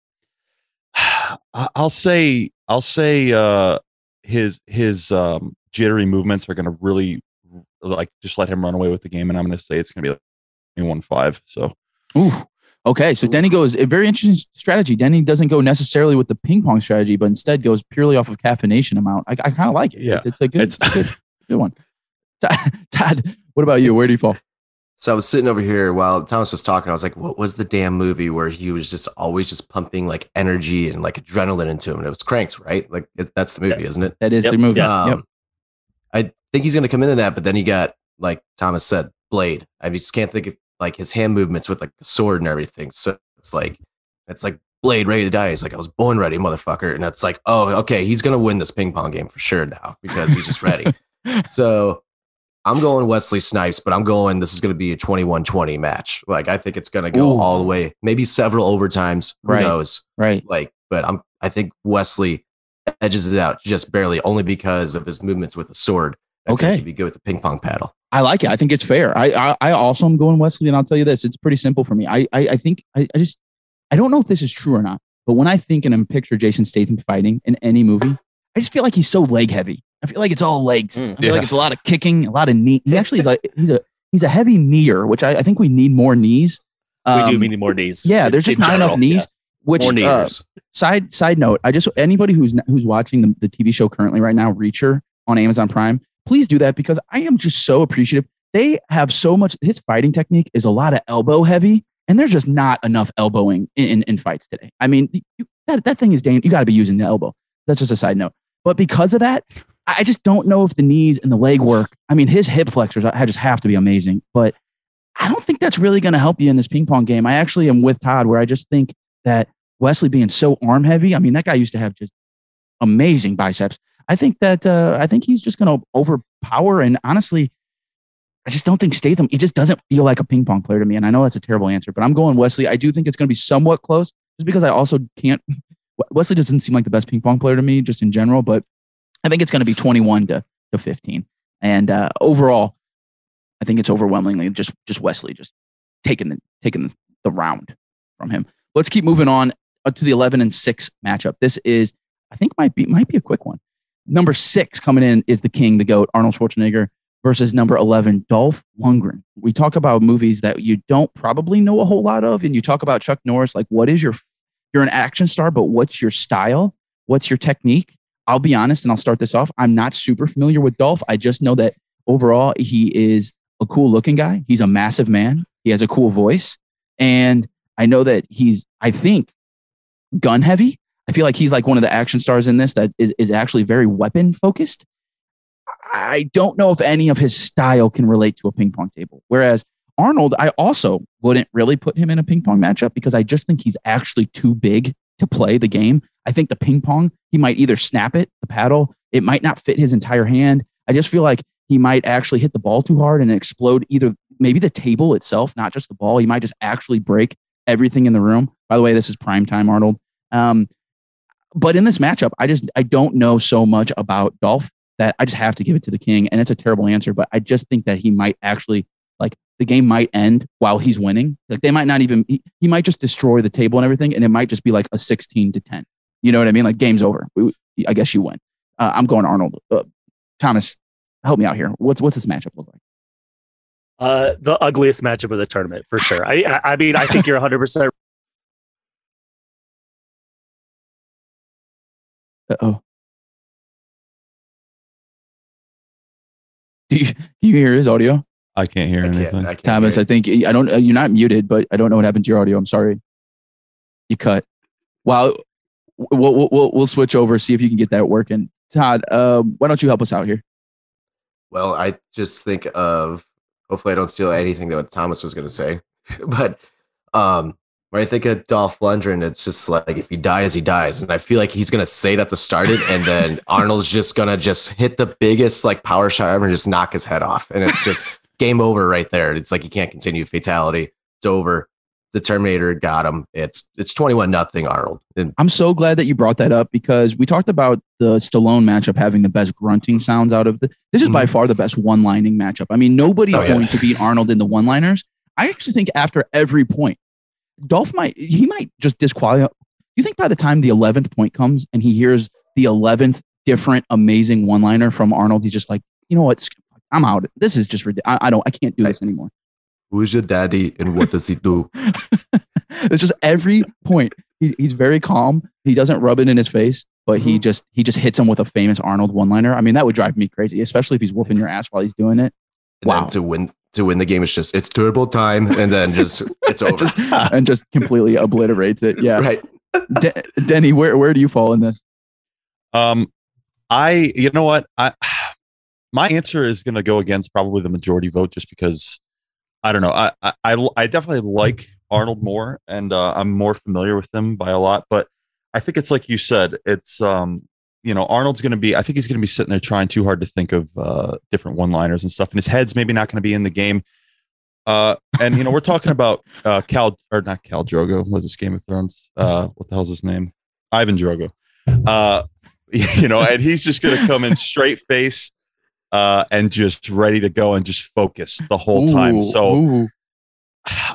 I'll say I'll say uh, his his um, jittery movements are going to really like just let him run away with the game, and I'm going to say it's going to be like one five. So Ooh. Okay, so Denny goes a very interesting strategy. Denny doesn't go necessarily with the ping pong strategy, but instead goes purely off of caffeination amount. I, I kind of like it. Yeah, it's, it's a good, it's- it's good, good one. Todd, Todd, what about you? Where do you fall? So I was sitting over here while Thomas was talking. I was like, "What was the damn movie where he was just always just pumping like energy and like adrenaline into him?" And it was Cranks, right? Like it, that's the movie, isn't it? That is Yep, the movie. Um, Yep. I think he's going to come into that, but then he got like Thomas said, Blade. I just can't think of like his hand movements with like a sword and everything. So it's like it's like Blade ready to die. He's like, I was born ready, motherfucker. And it's like, oh, okay, he's to win this ping pong game for sure now because he's just ready. so I'm going Wesley Snipes, but I'm going this is to be a 21-20 match. Like I think it's to go Ooh. all the way, maybe several overtimes. Who Right. knows? Right. Like, but I'm I think Wesley edges it out just barely, only because of his movements with a sword. I Okay. think he'd be good with the ping pong paddle. I like it. I think it's fair. I, I I also am going Wesley, and I'll tell you this: it's pretty simple for me. I I, I think I, I just I don't know if this is true or not, but when I think and I'm picture Jason Statham fighting in any movie, I just feel like he's so leg heavy. I feel like it's all legs. Mm, I feel like yeah. it's a lot of kicking, a lot of knee. He actually is a he's a he's a heavy kneer, which I, I think we need more knees. we do Um, need more knees. Yeah, there's just in not general, enough knees. yeah. Which More knees. uh, side side note, I just anybody who's who's watching the, the TV show currently right now, Reacher on Amazon Prime, please do that because I am just so appreciative. They have so much. His fighting technique is a lot of elbow heavy, and there's just not enough elbowing in, in, in fights today. I mean, you, that that thing is dangerous. You got to be using the elbow. That's just a side note. But because of that, I just don't know if the knees and the leg work. I mean, his hip flexors I just have to be amazing, but I don't think that's really going to help you in this ping pong game. I actually am with Todd, where I just think that Wesley being so arm heavy. I mean, that guy used to have just amazing biceps. I think that uh, I think he's just going to overpower. And honestly, I just don't think Statham. He just doesn't feel like a ping pong player to me. And I know that's a terrible answer, but I'm going Wesley. I do think it's going to be somewhat close, just because I also can't. Wesley doesn't seem like the best ping pong player to me, just in general. But I think it's going to be 21 to to 15. And uh, overall, I think it's overwhelmingly just just Wesley just taking the taking the, the round from him. Let's keep moving on uh, to the 11 and 6 matchup. This is I think might be might be a quick one. Number 6 coming in is the king, the goat, Arnold Schwarzenegger versus number 11 Dolph Lundgren. We talk about movies that you don't probably know a whole lot of and you talk about Chuck Norris like what is your you're an action star but what's your style? What's your technique? I'll be honest and I'll start this off. I'm not super familiar with Dolph. I just know that overall he is a cool looking guy. He's a massive man. He has a cool voice. And I know that he's, I think, gun heavy. I feel like he's like one of the action stars in this that is, is actually very weapon focused. I don't know if any of his style can relate to a ping pong table. Whereas Arnold, I also wouldn't really put him in a ping pong matchup because I just think he's actually too big to play the game. I think the ping pong, he might either snap it, the paddle, it might not fit his entire hand. I just feel like he might actually hit the ball too hard and explode either maybe the table itself, not just the ball. He might just actually break everything in the room. By the way, this is prime time, Arnold. Um, but in this matchup, I just I don't know so much about Dolph that I just have to give it to the king. And it's a terrible answer, but I just think that he might actually like the game might end while he's winning. Like they might not even he, he might just destroy the table and everything, and it might just be like a 16 to 10. You know what I mean? Like game's over. I guess you win. Uh, I'm going Arnold. Uh, Thomas, help me out here. What's what's this matchup look like? Uh, the ugliest matchup of the tournament for sure. I, I, I mean, I think you're 100 percent Uh oh. Do you, do you hear his audio? I can't hear I can't, anything. I can't Thomas, hear I think I don't. uh, You're not muted, but I don't know what happened to your audio. I'm sorry. You cut. Wow. We'll, we'll, we'll, we'll switch over. See if you can get that working. Todd, um, why don't you help us out here? Well, I just think of hopefully I don't steal anything that what Thomas was going to say, but um, when I think of Dolph Lundgren, it's just like if he dies, he dies, and I feel like he's going to say that to start it, and then Arnold's just going to just hit the biggest like power shot ever and just knock his head off, and it's just game over right there. It's like he can't continue fatality. It's over. The Terminator got him. It's it's twenty one nothing Arnold. And I'm so glad that you brought that up because we talked about the Stallone matchup having the best grunting sounds out of the. This is by mm-hmm. far the best one-lining matchup. I mean, nobody's Oh, yeah. going to beat Arnold in the one-liners. I actually think after every point, Dolph might he might just disqualify. You think by the time the eleventh point comes and he hears the eleventh different amazing one-liner from Arnold, he's just like, you know what, I'm out. This is just ridiculous. I, I don't. I can't do this anymore. who's your daddy and what does he do? it's just every point. He, he's very calm. He doesn't rub it in his face, but he Mhm. just he just hits him with a famous Arnold one liner. I mean, that would drive me crazy, especially if he's whooping your ass while he's doing it. And Wow. to win to win the game, it's just it's turbo time, and then just it's over. Just and just completely obliterates it. Yeah, right. De- Denny, where where do you fall in this? Um, I, you know what, I, my answer is going to go against probably the majority vote, just because I don't know. I, I, I, I definitely like Arnold more, and uh, I'm more familiar with him by a lot. But I think it's like you said, it's um, you know, Arnold's going to be. I think he's going to be sitting there trying too hard to think of uh, different one-liners and stuff, and his head's maybe not going to be in the game. Uh, and you know, we're talking about uh, Khal or not Khal Drogo. Was this Game of Thrones? Uh, what the hell's his name? Ivan Drogo. Uh, you know, and he's just going to come in straight face uh, and just ready to go and just focus the whole time. So ooh,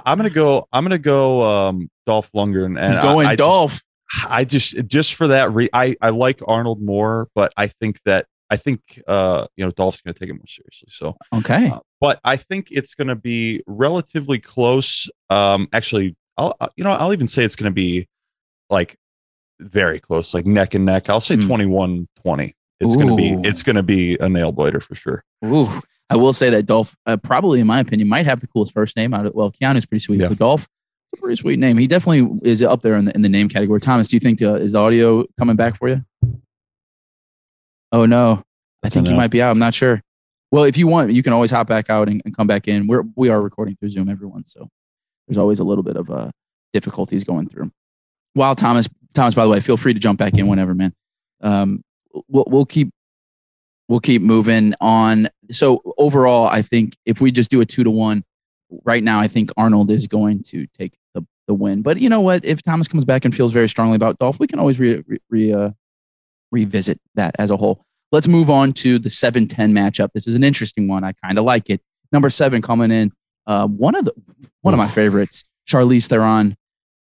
I'm going to go. I'm going to go um, Dolph Lundgren. And he's going I, I Dolph. Just, I just just for that. Re- I I like Arnold more, but I think that I think uh, you know Dolph's going to take it more seriously. So okay, uh, but I think it's going to be relatively close. Um, actually, I'll uh, you know I'll even say it's going to be like very close, like neck and neck. I'll say Hmm. 21 20. It's going to be it's going to be a nail biter for sure. Ooh, I will say that Dolph, uh, probably in my opinion, might have the coolest first name out of. Well, Keanu's pretty sweet, Yeah. but Dolph, it's a pretty sweet name. He definitely is up there in the in the name category. Thomas, do you think uh, is the audio coming back for you? Oh no, I think you might be out. I'm not sure. Well, if you want, you can always hop back out and, and come back in. We're we are recording through Zoom, everyone, so there's always a little bit of uh, difficulties going through. While Thomas, Thomas, by the way, feel free to jump back in whenever, man. Um, we'll we'll keep we'll keep moving on. So overall, I think if we just do a two to one right now, I think Arnold is going to take the, the win. But you know what? If Thomas comes back and feels very strongly about Dolph, we can always re, re, re, uh, revisit that as a whole. Let's move on to the 7 10 matchup. This is an interesting one. I kind of like it. Number seven coming in. Uh, one of the one of my favorites, Charlize Theron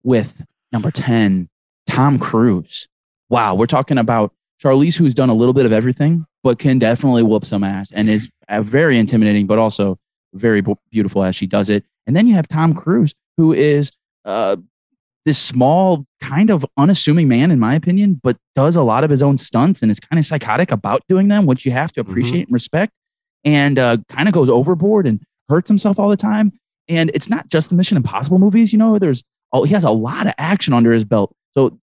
with number 10, Tom Cruise. Wow, we're talking about Charlize, who's done a little bit of everything, but can definitely whoop some ass and is uh, very intimidating, but also very beautiful as she does it. And then you have Tom Cruise, who is uh, this small, kind of unassuming man, in my opinion, but does a lot of his own stunts and is kind of psychotic about doing them, which you have to appreciate and respect, and uh, kind of goes overboard and hurts himself all the time. And it's not just the Mission Impossible movies, you know. There's oh, he has a lot of action under his belt. So,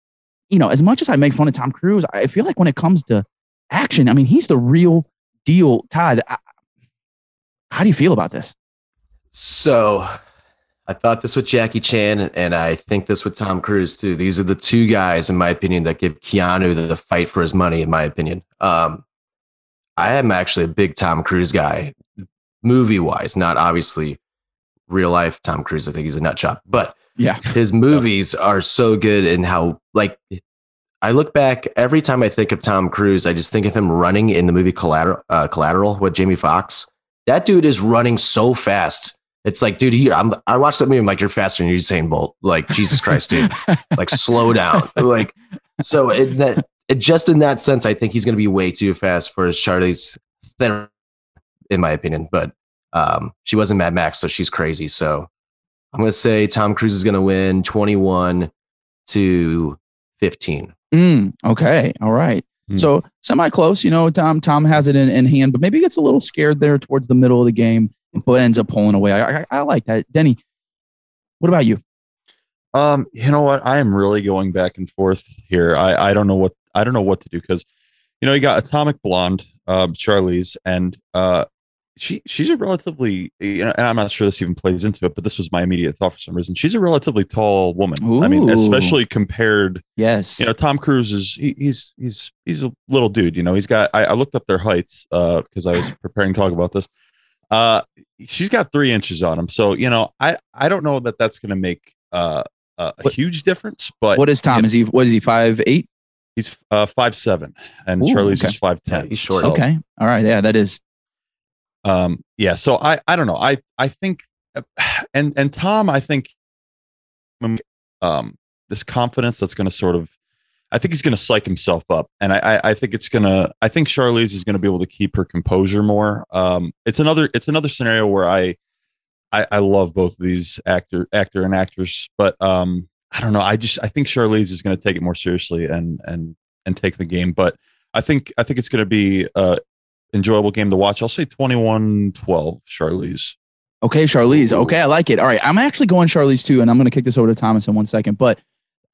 you know, as much as I make fun of Tom Cruise, I feel like when it comes to action, I mean, he's the real deal. Todd, I- how do you feel about this? So I thought this with Jackie Chan, and I think this with Tom Cruise too. These are the two guys, in my opinion, that give Keanu the, the fight for his money. In my opinion, um, I am actually a big Tom Cruise guy, movie wise, not obviously real life Tom Cruise. I think he's a nut job, but Yeah. his movies are so good in how like I look back every time I think of Tom Cruise, I just think of him running in the movie Collateral, uh, Collateral with Jamie Foxx. That dude is running so fast. It's like, dude, he, I'm, I watched that movie. I'm like, you're faster than Usain Bolt. Like, Jesus Christ, dude. like, slow down. Like, so it, that it, just in that sense, I think he's going to be way too fast for Charlize in my opinion. But um, she wasn't Mad Max, so she's crazy. So I'm going to say Tom Cruise is going to win 21 to 15. Mm, okay. All right. Hmm. So semi close, you know, Tom Tom has it in, in hand, but maybe gets a little scared there towards the middle of the game, but ends up pulling away. I, I, I like that. Denny, what about you? Um, you know what? I am really going back and forth here. I, I don't know what I don't know what to do because, you know, you got Atomic Blonde, uh, Charlize, and uh, she she's a relatively you know, and I'm not sure this even plays into it, but this was my immediate thought for some reason. She's a relatively tall woman. I mean, especially compared, Yes. you know, Tom Cruise is he, he's he's he's a little dude. You know, he's got. I, I looked up their heights uh because I was preparing to talk about this. Uh, she's got three inches on him, so you know, I I don't know that that's going to make uh a, a What- huge difference, but what is Tom? Is he what is he five eight? He's uh five seven, and Ooh, Charlize okay. is five Yeah, he's short. Okay. All right. Yeah, that is. Um, yeah. So I I don't know. I I think, and and Tom, I think, um, this confidence that's going to sort of, I think he's going to psych himself up, and I I, think it's gonna. I think Charlize is going to be able to keep her composure more. Um, it's another it's another scenario where I. I, I love both these actor actor and actors, but um, I don't know. I just I think Charlize is going to take it more seriously and and and take the game. But I think I think it's going to be a enjoyable game to watch. I'll say 21-12, Charlize. Okay, Charlize. Okay, I like it. All right, I'm actually going Charlize too, and I'm going to kick this over to Thomas in one second. But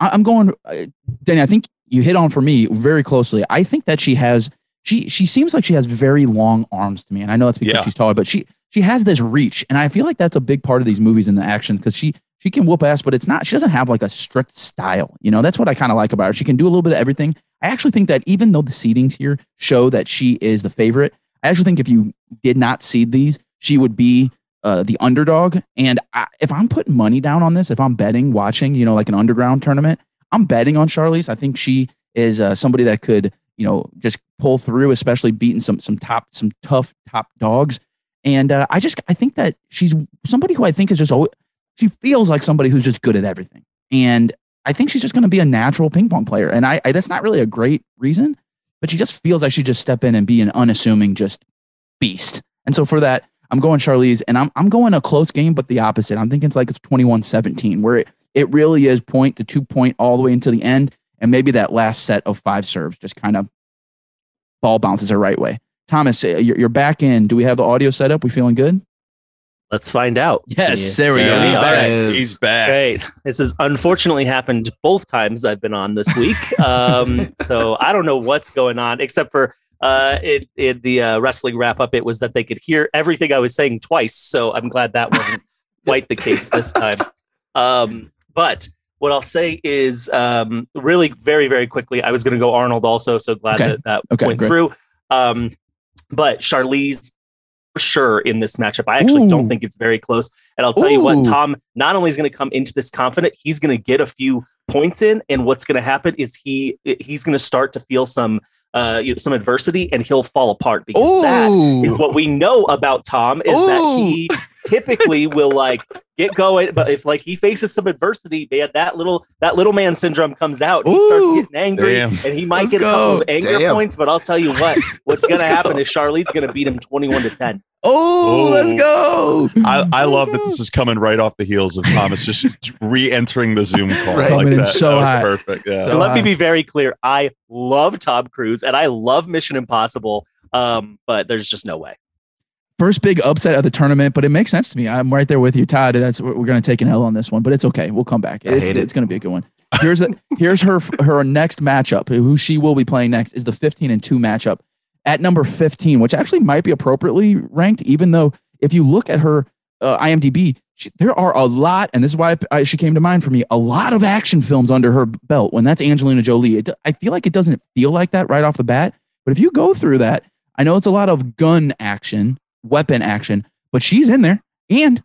I'm going, uh, Danny. I think you hit on for me very closely. I think that she has she she seems like she has very long arms to me, and I know that's because Yeah. she's taller, but she she has this reach, and I feel like that's a big part of these movies and the action because she she can whoop ass, but it's not. She doesn't have like a strict style. You know, that's what I kind of like about her. She can do a little bit of everything. I actually think that even though the seedings here show that she is the favorite, I actually think if you did not seed these, she would be uh, the underdog. And I, if I'm putting money down on this, if I'm betting, watching, you know, like an underground tournament, I'm betting on Charlize. I think she is uh, somebody that could, you know, just pull through, especially beating some some top some tough top dogs. And uh, I just I think that she's somebody who I think is just always, she feels like somebody who's just good at everything. And I think she's just going to be a natural ping pong player. And I, I that's not really a great reason, but she just feels like she just step in and be an unassuming just beast. And so for that, I'm going Charlize and I'm I'm going a close game, but the opposite. I'm thinking it's like it's 21-17, where it, it really is point to two point all the way into the end. And maybe that last set of five serves just kind of ball bounces the right way. Thomas, uh, you're back in. Do we have the audio set up? We feeling good? Let's find out. Yes, there we go. He's back. right. Is- He's back. Great. This has unfortunately happened both times I've been on this week. Um, so I don't know what's going on, except for uh, it, it the uh, wrestling wrap up. It was that they could hear everything I was saying twice. So I'm glad that wasn't quite the case this time. Um, but what I'll say is um, really very very quickly. I was going to go Arnold also. So glad Okay. that that Okay, went great. through. Um, but Charlize for sure in this matchup. I actually don't think it's very close. And I'll tell you what, Tom not only is going to come into this confident, he's going to get a few points in, and what's going to happen is he he's going to start to feel some uh you know, some adversity, and he'll fall apart because that Ooh. is what we know about Tom is that he typically will like get going, but if like he faces some adversity, man, that little that little man syndrome comes out. He starts getting angry, Damn. and he might Let's get a couple of anger Damn. points. But I'll tell you what, what's going Let's to happen go. is Charlize going to beat him twenty-one to ten. Oh, let's go. I, I love that this is coming right off the heels of Thomas just re-entering the Zoom call. Right. Like Coming in that. so that was hot. perfect. Yeah. So And let me be very clear. I love Tom Cruise and I love Mission Impossible. Um, but there's just no way. First big upset of the tournament, but it makes sense to me. I'm right there with you, Todd. That's we're going to take an L on this one, but it's okay. We'll come back. I It's, it. it's going to be a good one. Here's a, here's her her next matchup. Who she will be playing next is the 15 and two matchup at number 15, which actually might be appropriately ranked, even though if you look at her uh, IMDb, she, there are a lot, and this is why I, she came to mind for me. A lot of action films under her belt. When that's Angelina Jolie, it, I feel like it doesn't feel like that right off the bat. But if you go through that, I know it's a lot of gun action, weapon action, but she's in there. And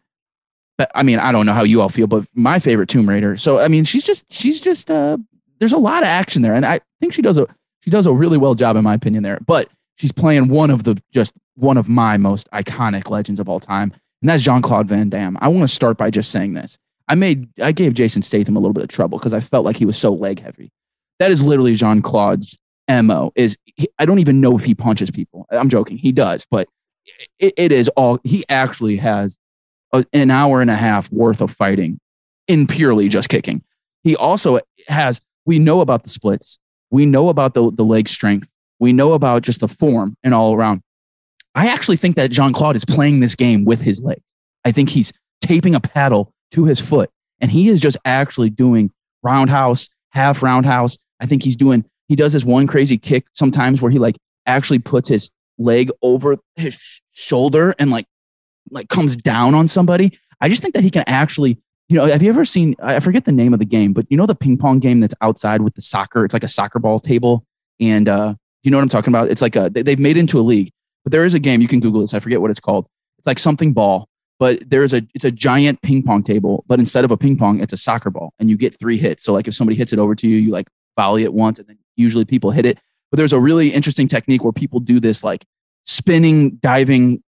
but I mean, I don't know how you all feel, but my favorite Tomb Raider. So I mean, she's just she's just uh there's a lot of action there, and I think she does a she does a really well job in my opinion there. But she's playing one of the just one of my most iconic legends of all time, and that's Jean Claude Van Damme. I want to start by just saying this. I made I gave Jason Statham a little bit of trouble because I felt like he was so leg heavy. That is literally Jean Claude's mo. Is he, I don't even know if he punches people. I'm joking. He does, but it, it is all he actually has a, an hour and a half worth of fighting in purely just kicking. He also has. We know about the splits. We know about the the leg strength. We know about just the form and all around. I actually think that Jean Claude is playing this game with his legs. I think he's taping a paddle to his foot. And he is just actually doing roundhouse, half roundhouse. I think he's doing, he does this one crazy kick sometimes where he like actually puts his leg over his shoulder and like, like comes down on somebody. I just think that he can actually, you know, have you ever seen, I forget the name of the game, but you know, the ping pong game that's outside with the soccer, it's like a soccer ball table. And, uh, you know what I'm talking about? It's like a, they've made into a league, but there is a game. You can Google this. I forget what it's called. It's like something ball but there's a it's a giant ping pong table but instead of a ping pong it's a soccer ball and you get three hits so like if somebody hits it over to you you like volley it once and then usually people hit it but there's a really interesting technique where people do this like spinning diving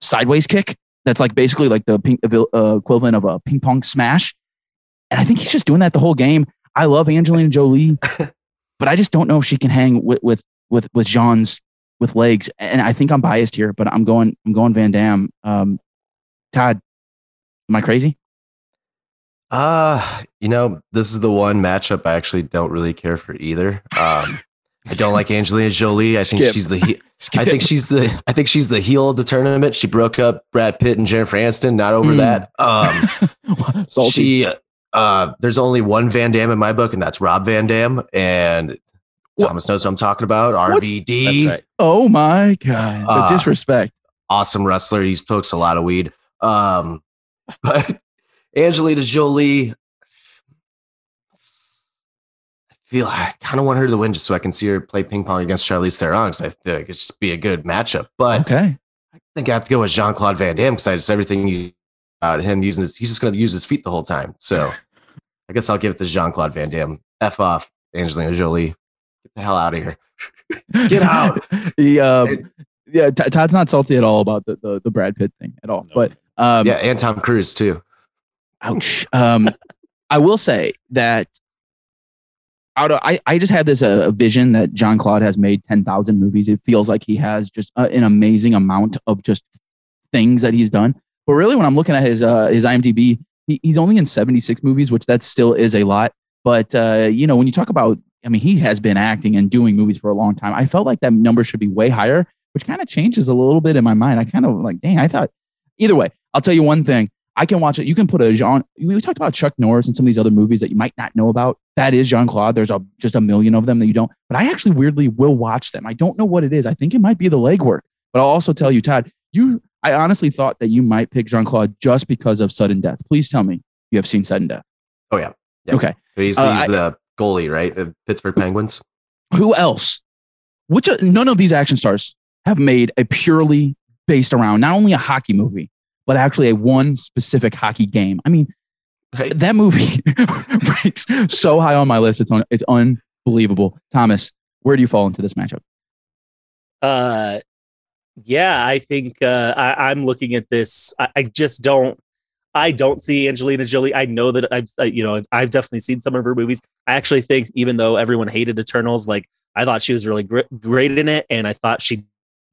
sideways kick that's like basically like the ping, uh, equivalent of a ping pong smash and i think he's just doing that the whole game i love angelina jolie but i just don't know if she can hang with with with with jean's with legs and i think i'm biased here but i'm going i'm going van damme um, Todd, am I crazy? Uh, you know, this is the one matchup I actually don't really care for either. Um, I don't like Angelina Jolie. I think she's the he- I think she's the I think she's the heel of the tournament. She broke up Brad Pitt and Jennifer Aniston. Not over mm. that. Um, she uh, there's only one Van Damme in my book, and that's Rob Van Dam. And what? Thomas knows what I'm talking about. RVD. Right. Oh my god, the uh, disrespect. Awesome wrestler. He smokes a lot of weed. Um, but Angelina Jolie, I feel I kind of want her to win just so I can see her play ping pong against Charlize Theron because I feel like it just be a good matchup. But okay, I think I have to go with Jean Claude Van Damme because I just everything about him using his, he's just going to use his feet the whole time. So I guess I'll give it to Jean Claude Van Damme. F off, Angelina Jolie. Get the hell out of here. Get out. he, um, yeah, Todd's not salty at all about the, the, the Brad Pitt thing at all. No. But um, yeah, and Tom Cruise too. Ouch. Um, I will say that out of, I, I just had this uh, vision that John Claude has made 10,000 movies. It feels like he has just uh, an amazing amount of just things that he's done. But really, when I'm looking at his uh, his IMDb, he, he's only in 76 movies, which that still is a lot. But uh, you know, when you talk about, I mean, he has been acting and doing movies for a long time. I felt like that number should be way higher, which kind of changes a little bit in my mind. I kind of like, dang, I thought. Either way, I'll tell you one thing. I can watch it. You can put a Jean. We talked about Chuck Norris and some of these other movies that you might not know about. That is Jean Claude. There's a, just a million of them that you don't. But I actually weirdly will watch them. I don't know what it is. I think it might be the legwork. But I'll also tell you, Todd. You, I honestly thought that you might pick Jean Claude just because of sudden death. Please tell me you have seen sudden death. Oh yeah. yeah. Okay. He's, uh, he's the goalie, right? The Pittsburgh Penguins. Who else? Which none of these action stars have made a purely based around not only a hockey movie but actually a one specific hockey game. I mean, right. that movie ranks so high on my list. It's on, it's unbelievable. Thomas, where do you fall into this matchup? Uh, yeah, I think uh, I, am looking at this. I, I, just don't. I don't see Angelina Jolie. I know that I've, uh, you know, I've definitely seen some of her movies. I actually think, even though everyone hated Eternals, like I thought she was really gr- great in it, and I thought she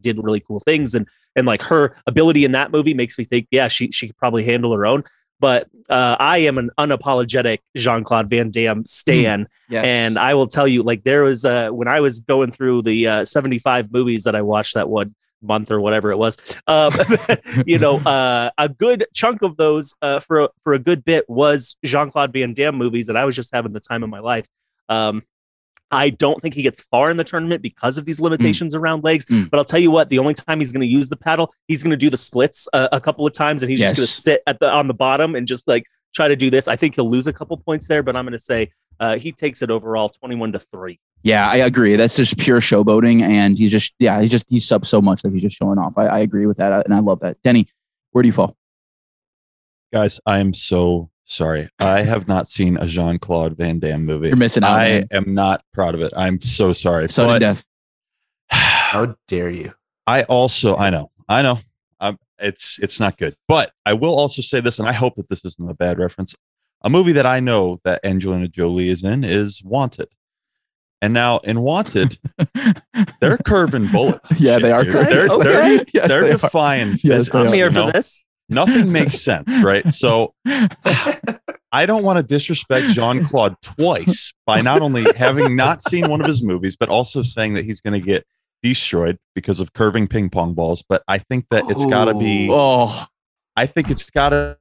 did really cool things and and like her ability in that movie makes me think yeah she she could probably handle her own but uh, I am an unapologetic Jean Claude Van Damme stan, mm, yes. and I will tell you, like there was uh, when I was going through the uh, seventy five movies that I watched that one month or whatever it was, um, you know, uh, a good chunk of those uh, for a, for a good bit was Jean Claude Van Damme movies, and I was just having the time of my life. Um, I don't think he gets far in the tournament because of these limitations mm. around legs. Mm. But I'll tell you what, the only time he's going to use the paddle, he's going to do the splits uh, a couple of times, and he's yes. just going to sit at the on the bottom and just like try to do this. I think he'll lose a couple points there, but I'm going to say uh, he takes it overall, 21 to three. Yeah, I agree. That's just pure showboating, and he's just yeah, he's just he's sub so much that he's just showing off. I, I agree with that, and I love that. Denny, where do you fall? Guys, I am so sorry. I have not seen a Jean Claude Van Damme movie. You're missing out. I man. am not proud of it. I'm so sorry. Sudden But death. How dare you? I also I know I know um, it's it's not good, but I will also say this, and I hope that this isn't a bad reference. A movie that I know that Angelina Jolie is in is Wanted, and now in Wanted they're curving bullets. Yeah, shit, they are curving They're, bullets. they're, Okay. Yes, they're they are. defying Yes, physics. they I'm are. here for know? this. Nothing makes sense, right? So I don't want to disrespect Jean Claude twice by not only having not seen one of his movies, but also saying that he's going to get destroyed because of curving ping pong balls. But I think that it's got to be, Oh, I think it's got to.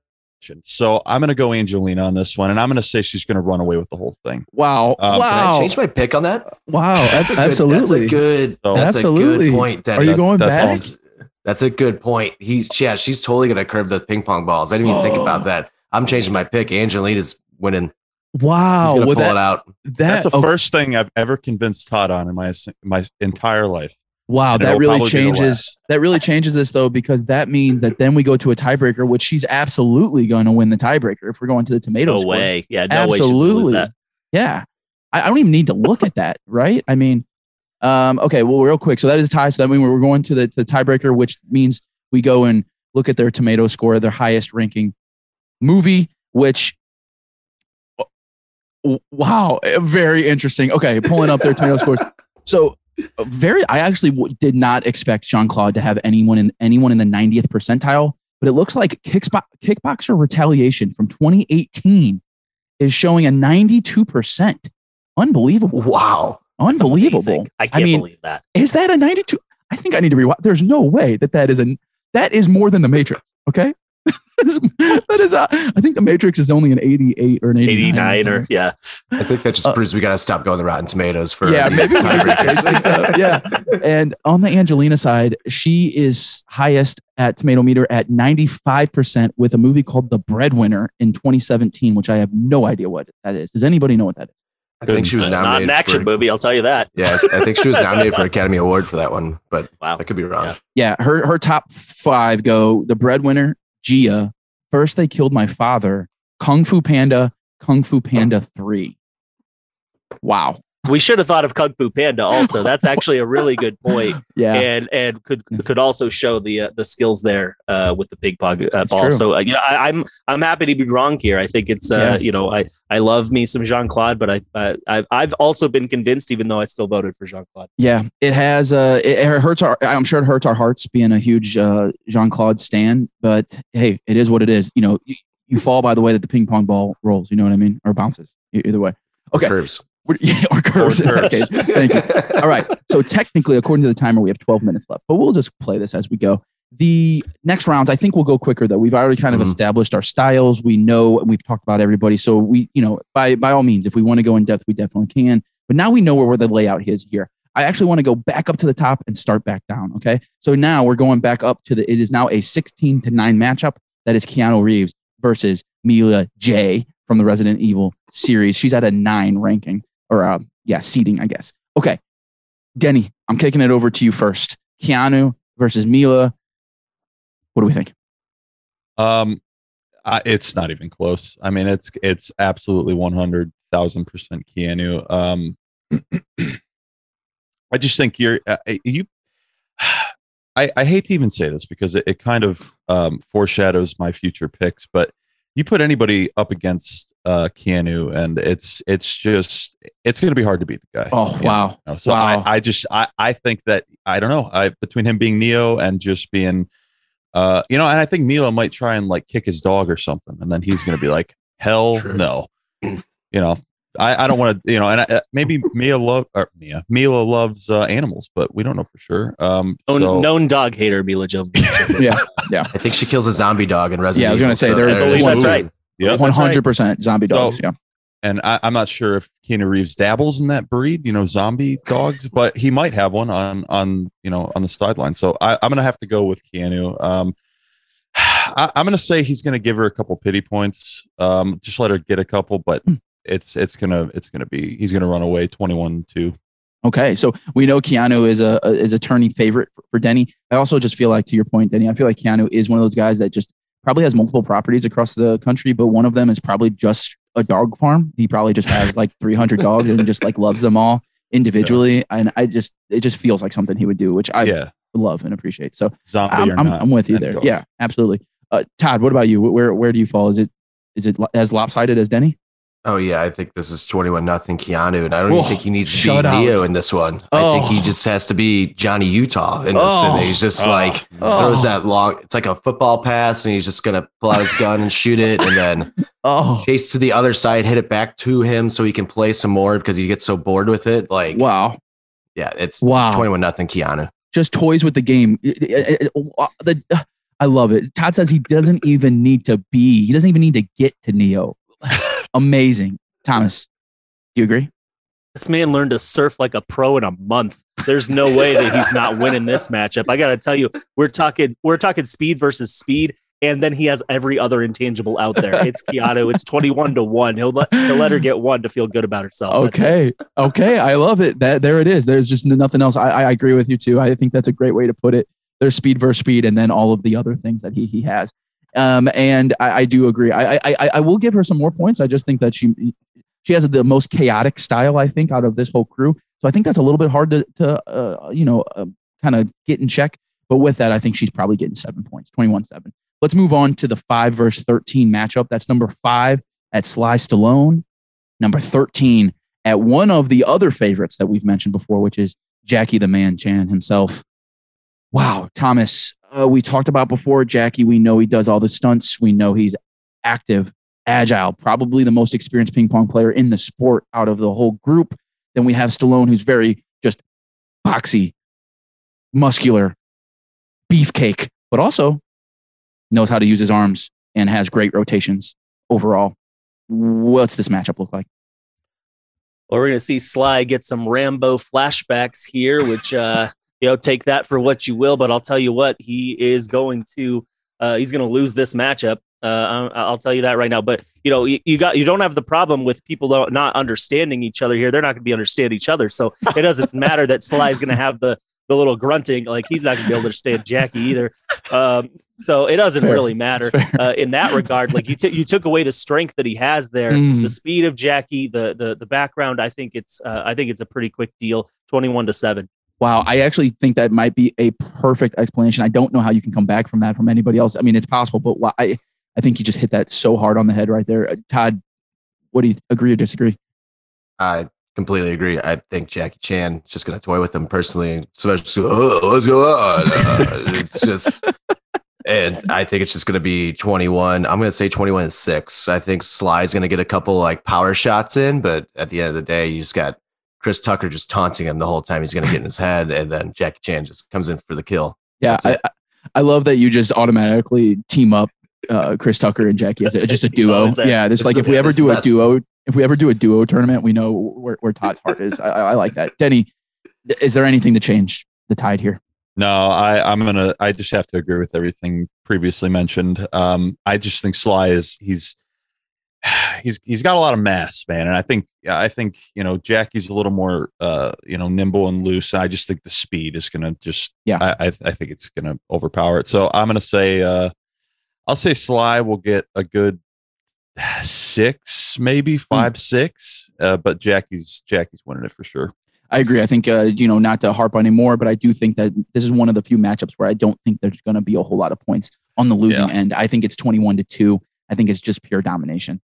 So I'm going to go Angelina on this one, and I'm going to say she's going to run away with the whole thing. wow. Um, Can I wow. change my pick on that? Wow. That's a good, absolutely. That's a good. So- That's Absolutely. a good point, Denny. Are you going that's back? All. That's, that's a good point. He, yeah, she's totally gonna curve the ping pong balls. I didn't even think oh. about that. I'm changing my pick. Angelina's winning. Wow. Well, pull that, it out. that, That's the oh, first thing I've ever convinced Todd on in my my entire life. wow. and That really probably be the changes. That really changes this though, because that means that then we go to a tiebreaker, which she's absolutely going to win the tiebreaker if we're going to the tomato No score. way. Yeah, no way. Absolutely. Yeah. I, I don't even need to look at that, right? I mean, um, okay, well, real quick. So that is a tie. So that means we're going to the, the tiebreaker, which means we go and look at their tomato score, their highest ranking movie, which wow, eh, very interesting. Okay, pulling up their tomato scores. So uh, very I actually w- did not expect Jean Claude to have anyone in anyone in the 90th percentile, but it looks like Kickbo- Kickboxer Retaliation from 2018 is showing a 92%. Unbelievable. Wow. It's Unbelievable. I can't mean, believe that. is that a 92? I think I need to rewatch. There's no way that that is a that is more than the Matrix. Okay. that is, a, I think the Matrix is only an 88 or an 89. 89 or something. yeah. I think that just Uh, proves we got to stop going to Rotten Tomatoes for yeah, maybe I tiebreakers. think so. Yeah. And on the Angelina side, she is highest at tomato meter at 95% with a movie called The Breadwinner in 2017, which I have no idea what that is. Does anybody know what that is? I think she was It's not an action for, movie, I'll tell you that. Yeah, I think she was nominated for Academy Award for that one, but Wow. I could be wrong. Yeah. Yeah, her her top five go The Breadwinner, Gia, First They Killed My Father, Kung Fu Panda, Kung Fu Panda 3. Wow. We should have thought of Kung Fu Panda also. That's actually a really good point. Yeah. and and could could also show the uh, the skills there uh, with the ping pong uh, ball. true. So uh, yeah, I, I'm I'm happy to be wrong here. I think it's uh, Yeah. you know I I love me some Jean Claude, but I uh, I've I've also been convinced, even though I still voted for Jean Claude. Yeah, it has. Uh, it, it hurts our. I'm sure it hurts our hearts being a huge uh, Jean Claude stan. But hey, it is what it is. You know, you, you fall by the way that the ping pong ball rolls. You know what I mean, or bounces. Either way. Okay. Curves. Yeah, or curves. curves. case. Thank you. All right. So technically, according to the timer, we have 12 minutes left, but we'll just play this as we go. The next rounds, I think we'll go quicker though. We've already kind of Mhm. established our styles. We know and we've talked about everybody. So we, you know, by by all means, if we want to go in depth, we definitely can. But now we know where, where the layout is here. I actually want to go back up to the top and start back down. Okay. So now we're going back up to the it is now a 16 to 9 matchup. That is Keanu Reeves versus Mila J from the Resident Evil series. She's at a nine ranking or uh, yeah, seating, I guess. Okay. Denny, I'm kicking it over to you first. Keanu versus Mila. What do we think? Um, I, it's not even close. I mean, it's it's absolutely one hundred thousand percent Keanu. Um, I just think you're uh, you. I, I hate to even say this because it, it kind of um, foreshadows my future picks, but you put anybody up against uh, Keanu, and it's it's just it's going to be hard to beat the guy. Oh, you wow. know, So Wow. I, I just I, I think that I don't know. I between him being Neo and just being uh you know, and I think Milo might try and like kick his dog or something, and then he's gonna be like, hell True. no. You know, I, I don't want to, you know, and I, uh, maybe Mia love or Mia Mila loves uh, animals, but we don't know for sure. Um, Known, so known dog hater, Mila Jovovich. Yeah, yeah. I think she kills a zombie dog in Resident Yeah, I was gonna Evil, say, there- there I believe that's right. Yep. one That's right. hundred percent zombie So- dogs. yeah, and I, I'm not sure if Keanu Reeves dabbles in that breed, you know, zombie dogs, but he might have one on on you know on the sideline. So I, I'm gonna have to go with Keanu. Um, I, I'm gonna say he's gonna give her a couple pity points. Um, just let her get a couple, but Hmm. it's it's gonna it's gonna be he's gonna run away 21 2. Okay, so we know Keanu is a is a turning favorite for, for Denny. I also just feel like, to your point, Denny, I feel like Keanu is one of those guys that just probably has multiple properties across the country, but one of them is probably just a dog farm. He probably just has like 300 dogs and just like loves them all individually. And I just, it just feels like something he would do, which I yeah, love and appreciate. So zombie I'm, or I'm. I'm with you there. goal. Yeah, absolutely. Uh, Todd, what about you? Where, where do you fall? Is it, is it as lopsided as Denny? Oh yeah, I think this is twenty-one nothing Keanu, and I don't even Oh, think he needs to be out. Neo in this one. I think he Oh. just has to be Johnny Utah in this, Oh. and he's just Oh. like Oh. throws that long. It's like a football pass, and he's just gonna pull out his gun and shoot it, and then Oh, chase to the other side, hit it back to him so he can play some more because he gets so bored with it. Like, wow. yeah, it's Wow. twenty-one nothing Keanu. just toys with the game. Uh, the- I love it. Todd says he doesn't even need to be. He doesn't even need to get to Neo. Amazing, Thomas. Do you agree? This man learned to surf like a pro in a month. There's no way that he's not winning this matchup. I got to tell you, we're talking we're talking speed versus speed, and then he has every other intangible out there. It's Keanu. It's twenty one to one. He'll let he'll let her get one to feel good about herself. Okay, okay, I love it. That there it is. There's just nothing else. I, I agree with you too. I think that's a great way to put it. There's speed versus speed, and then all of the other things that he he has. Um, and I, I do agree. I, I I will give her some more points. I just think that she she has the most chaotic style. I think out of this whole crew. So I think that's a little bit hard to to uh, you know uh, kind of get in check. But with that, I think she's probably getting seven points, 21 7. Let's move on to the five versus 13 matchup. That's number five at Sly Stallone, number 13 at one of the other favorites that we've mentioned before, which is Jackie the Man Chan himself. Wow, Thomas, uh, we talked about before Jackie. We know he does all the stunts. We know he's active, agile, probably the most experienced ping pong player in the sport out of the whole group. Then we have Stallone, who's very just boxy, muscular, beefcake, but also knows how to use his arms and has great rotations overall. What's this matchup look like? Well, we're gonna see Sly get some Rambo flashbacks here, which uh, you know, take that for what you will. But I'll tell you what, he is going to uh, he's going to lose this matchup. Uh, I'll, tell you that right now. But you know, you, you got you don't have the problem with people don't- understanding each other here. They're not going to be understand each other, so it doesn't matter that Sly is going to have the the little grunting. Like he's not going to be able to understand Jackie either. Um, so it doesn't Fair. really matter uh, in that regard. Like you took you took away the strength that he has there, Mhm. the speed of Jackie, the the the background. I think it's uh, I think it's a pretty quick deal. Twenty one to seven. Wow, I actually think that might be a perfect explanation. I don't know how you can come back from that from anybody else. I mean, it's possible, but why, I I think you just hit that so hard on the head right there. Uh, Todd, what do you agree or disagree? I completely agree. I think Jackie Chan is just going to toy with him personally. So just, oh, what's going on? Uh, it's just, and I think it's just going to be 21. I'm going to say 21 and six. I think Sly's going to get a couple like power shots in, but at the end of the day, you just got Chris Tucker just taunting him the whole time. He's going to get in his head, and then Jackie Chan just comes in for the kill. Yeah, I. I I love that you just automatically team up uh, Chris Tucker and Jackie as a, just a duo. Yeah, this It's like the- if we ever do a best. duo, if we ever do a duo tournament, we know where, where Todd's heart is. I, I I like that. Denny, is there anything to change the tide here? No, I, I'm gonna. I just have to agree with everything previously mentioned. Um, I just think Sly is he's he's he's got a lot of mass, man, and I think I think you know Jackie's a little more uh you know nimble and loose, and I just think the speed is gonna just Yeah. I I, I think it's gonna overpower it. So I'm gonna say uh I'll say Sly will get a good six, maybe five, six, uh, but Jackie's Jackie's winning it for sure. I agree. I think uh, you know not to harp on anymore, but I do think that this is one of the few matchups where I don't think there's going to be a whole lot of points on the losing Yeah. end. I think it's 21 to two. I think it's just pure domination.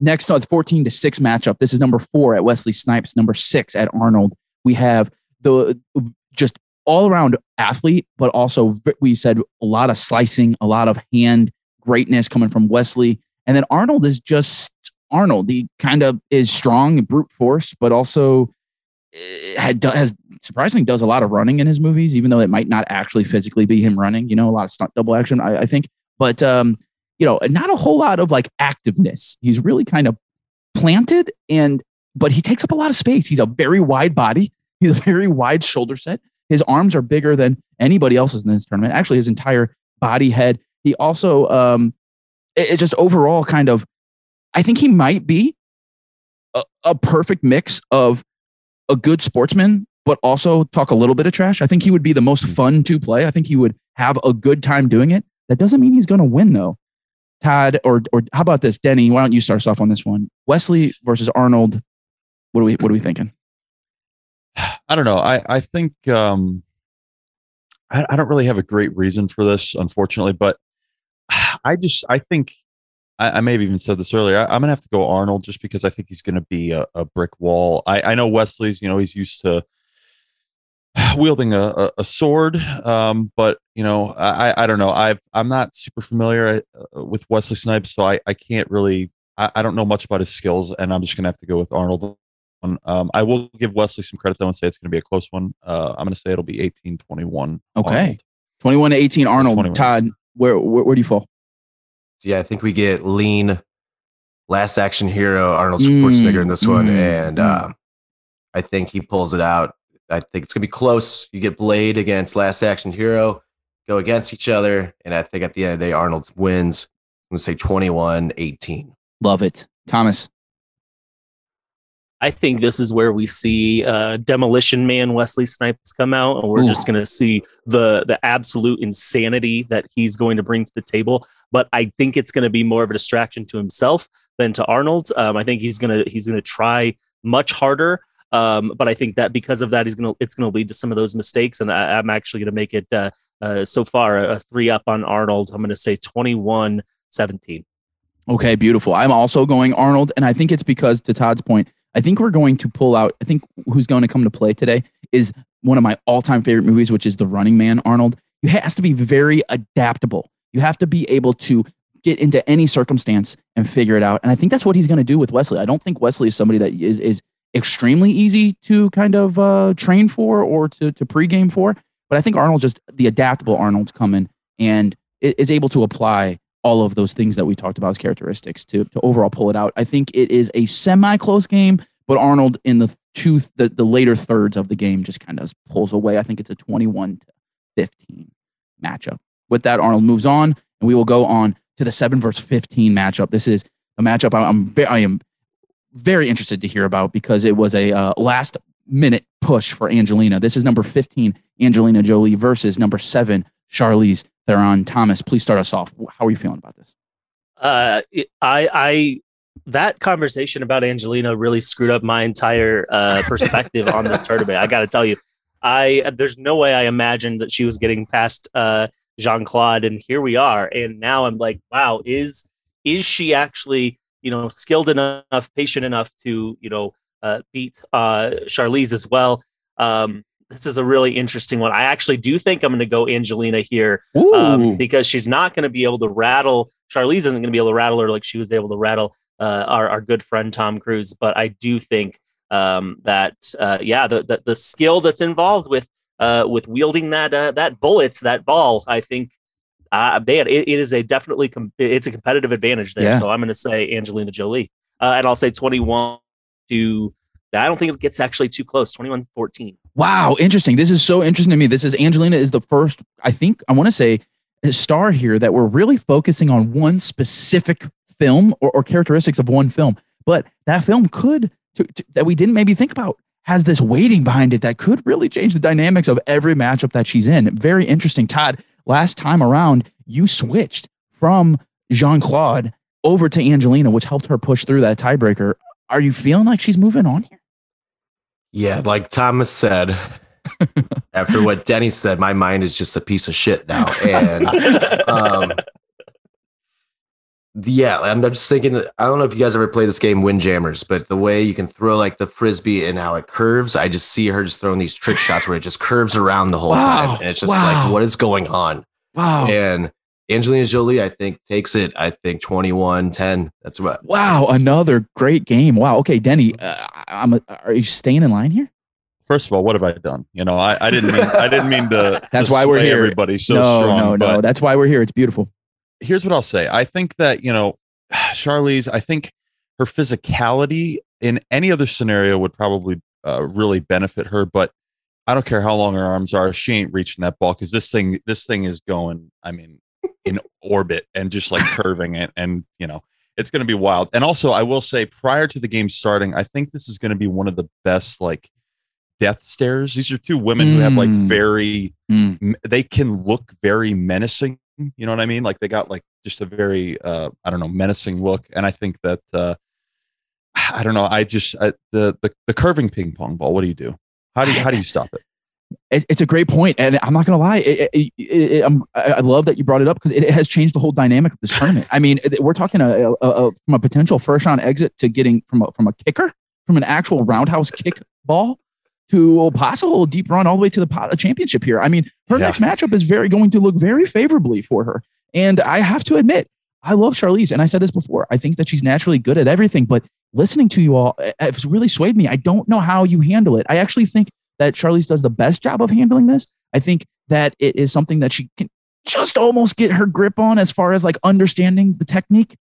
Next on 14 to six matchup. This is number four at Wesley Snipes, number six at Arnold. We have the just all around athlete, but also we said a lot of slicing, a lot of hand greatness coming from Wesley, and then Arnold is just Arnold. He kind of is strong, and brute force, but also eh, had has surprisingly does a lot of running in his movies, even though it might not actually physically be him running. You know, a lot of stunt double action, I, I think. But um, you know, not a whole lot of like activeness. He's really kind of planted and but he takes up a lot of space. He's a very wide body. He's a very wide shoulder set. His arms are bigger than anybody else's in this tournament. Actually, his entire body, head. He also um, it, it just overall kind of. I think he might be a, a perfect mix of a good sportsman, but also talk a little bit of trash. I think he would be the most fun to play. I think he would have a good time doing it. That doesn't mean he's going to win, though. Todd, or or how about this, Denny? Why don't you start us off on this one? Wesley versus Arnold. What are we what are we thinking? I don't know. I I think um, I, I don't really have a great reason for this, unfortunately, but I just I think I, I may have even said this earlier. I, am gonna have to go Arnold just because I think he's gonna be a, a brick wall. I, I know Wesley's, you know, he's used to wielding a, a, a sword, um, but you know, I I don't know. I I'm not super familiar uh, with Wesley Snipes, so I I can't really. I, I don't know much about his skills, and I'm just gonna have to go with Arnold um, I will give Wesley some credit though and say it's going to be a close one. Uh, I'm going to say it'll be 18 21. Okay. Arnold. 21 to 18 Arnold. 21. Todd, where, where, where do you fall? Yeah, I think we get lean last action hero Arnold Schwarzenegger mm, in this one. Mm, and mm. Uh, I think he pulls it out. I think it's going to be close. You get Blade against last action hero, go against each other. And I think at the end of the day, Arnold wins. I'm going to say 21 18. Love it. Thomas. I think this is where we see uh, Demolition Man Wesley Snipes come out, and we're Ooh. just going to see the the absolute insanity that he's going to bring to the table. But I think it's going to be more of a distraction to himself than to Arnold. Um, I think he's gonna he's gonna try much harder. Um, but I think that because of that, he's gonna it's gonna lead to some of those mistakes, and I, am actually gonna make it uh, uh, so far a, a three up on Arnold. I'm gonna say 21 17. Okay, beautiful. I'm also going Arnold, and I think it's because to Todd's point I think we're going to pull out. I think who's going to come to play today is one of my all-time favorite movies, which is The Running Man. Arnold. You has to be very adaptable. You have to be able to get into any circumstance and figure it out. And I think that's what he's going to do with Wesley. I don't think Wesley is somebody that is is extremely easy to kind of uh, train for or to to pregame for. But I think Arnold just the adaptable Arnold's coming and is able to apply all of those things that we talked about as characteristics to, to overall pull it out. I think it is a semi close game, but Arnold in the two the, the later thirds of the game just kind of pulls away. I think it's a 21 to 15 matchup. With that, Arnold moves on, and we will go on to the seven versus 15 matchup. This is a matchup I'm I am very interested to hear about because it was a uh, last minute push for Angelina. This is number 15, Angelina Jolie versus number seven, Charlize Theron. Thomas, please start us off. How are you feeling about this? Uh, I, I, that conversation about Angelina really screwed up my entire uh, perspective on this tournament. I got to tell you, I there's no way I imagined that she was getting past uh, Jean Claude, and here we are. And now I'm like, wow, is is she actually you know skilled enough, patient enough to you know uh, beat uh, Charlize as well? Um, this is a really interesting one. I actually do think I'm going to go Angelina here um, because she's not going to be able to rattle. Charlize isn't going to be able to rattle her like she was able to rattle uh, our, our good friend Tom Cruise. But I do think um, that, uh, yeah, the, the, the skill that's involved with uh, with wielding that uh, that bullets, that ball, I think, uh, man, it, it is a definitely com- it's a competitive advantage there. Yeah. So I'm going to say Angelina Jolie, uh, and I'll say 21 to. I don't think it gets actually too close. 21 14. Wow, interesting. This is so interesting to me. This is Angelina is the first, I think, I want to say, star here that we're really focusing on one specific film or, or characteristics of one film. But that film could, to, to, that we didn't maybe think about, has this weighting behind it that could really change the dynamics of every matchup that she's in. Very interesting. Todd, last time around, you switched from Jean Claude over to Angelina, which helped her push through that tiebreaker. Are you feeling like she's moving on here? Yeah, like Thomas said, after what Denny said, my mind is just a piece of shit now. And um, yeah, I'm just thinking. I don't know if you guys ever play this game, Windjammers, but the way you can throw like the frisbee and how it curves, I just see her just throwing these trick shots where it just curves around the whole wow. time, and it's just wow. like, what is going on? Wow. And Angelina Jolie, I think, takes it, I think 21 10. That's what. Wow. Another great game. Wow. Okay. Denny, uh, I'm a, are you staying in line here? First of all, what have I done? You know, I, I didn't mean I didn't mean to. That's to why we're here. Everybody so no, strong. No, no, no. That's why we're here. It's beautiful. Here's what I'll say. I think that you know, Charlize. I think her physicality in any other scenario would probably uh, really benefit her, but I don't care how long her arms are. She ain't reaching that ball because this thing, this thing is going. I mean, in orbit and just like curving it and you know it's going to be wild and also i will say prior to the game starting i think this is going to be one of the best like death stares these are two women mm. who have like mm. very mm. they can look very menacing You know what I mean? Like they got like just a very uh, I don't know menacing look, and I think that uh, I don't know. I just I, the the the curving ping pong ball. What do you do? How do you how do you stop it? It, it's a great point, and I'm not gonna lie. It, it, it, I love that you brought it up because it has changed the whole dynamic of this tournament. I mean, we're talking a, a, a, from a potential first round exit to getting from a, from a kicker, from an actual roundhouse kick ball to a possible deep run all the way to the championship here. I mean, her yeah. next matchup is very going to look very favorably for her. And I have to admit, I love Charlize, and I said this before. I think that she's naturally good at everything, but listening to you all, eh, eh, it's really swayed me. I don't know how you handle it. I actually think that Charlize does the best job of handling this. I think that it is something that she can just almost get her grip on as far as like understanding the technique.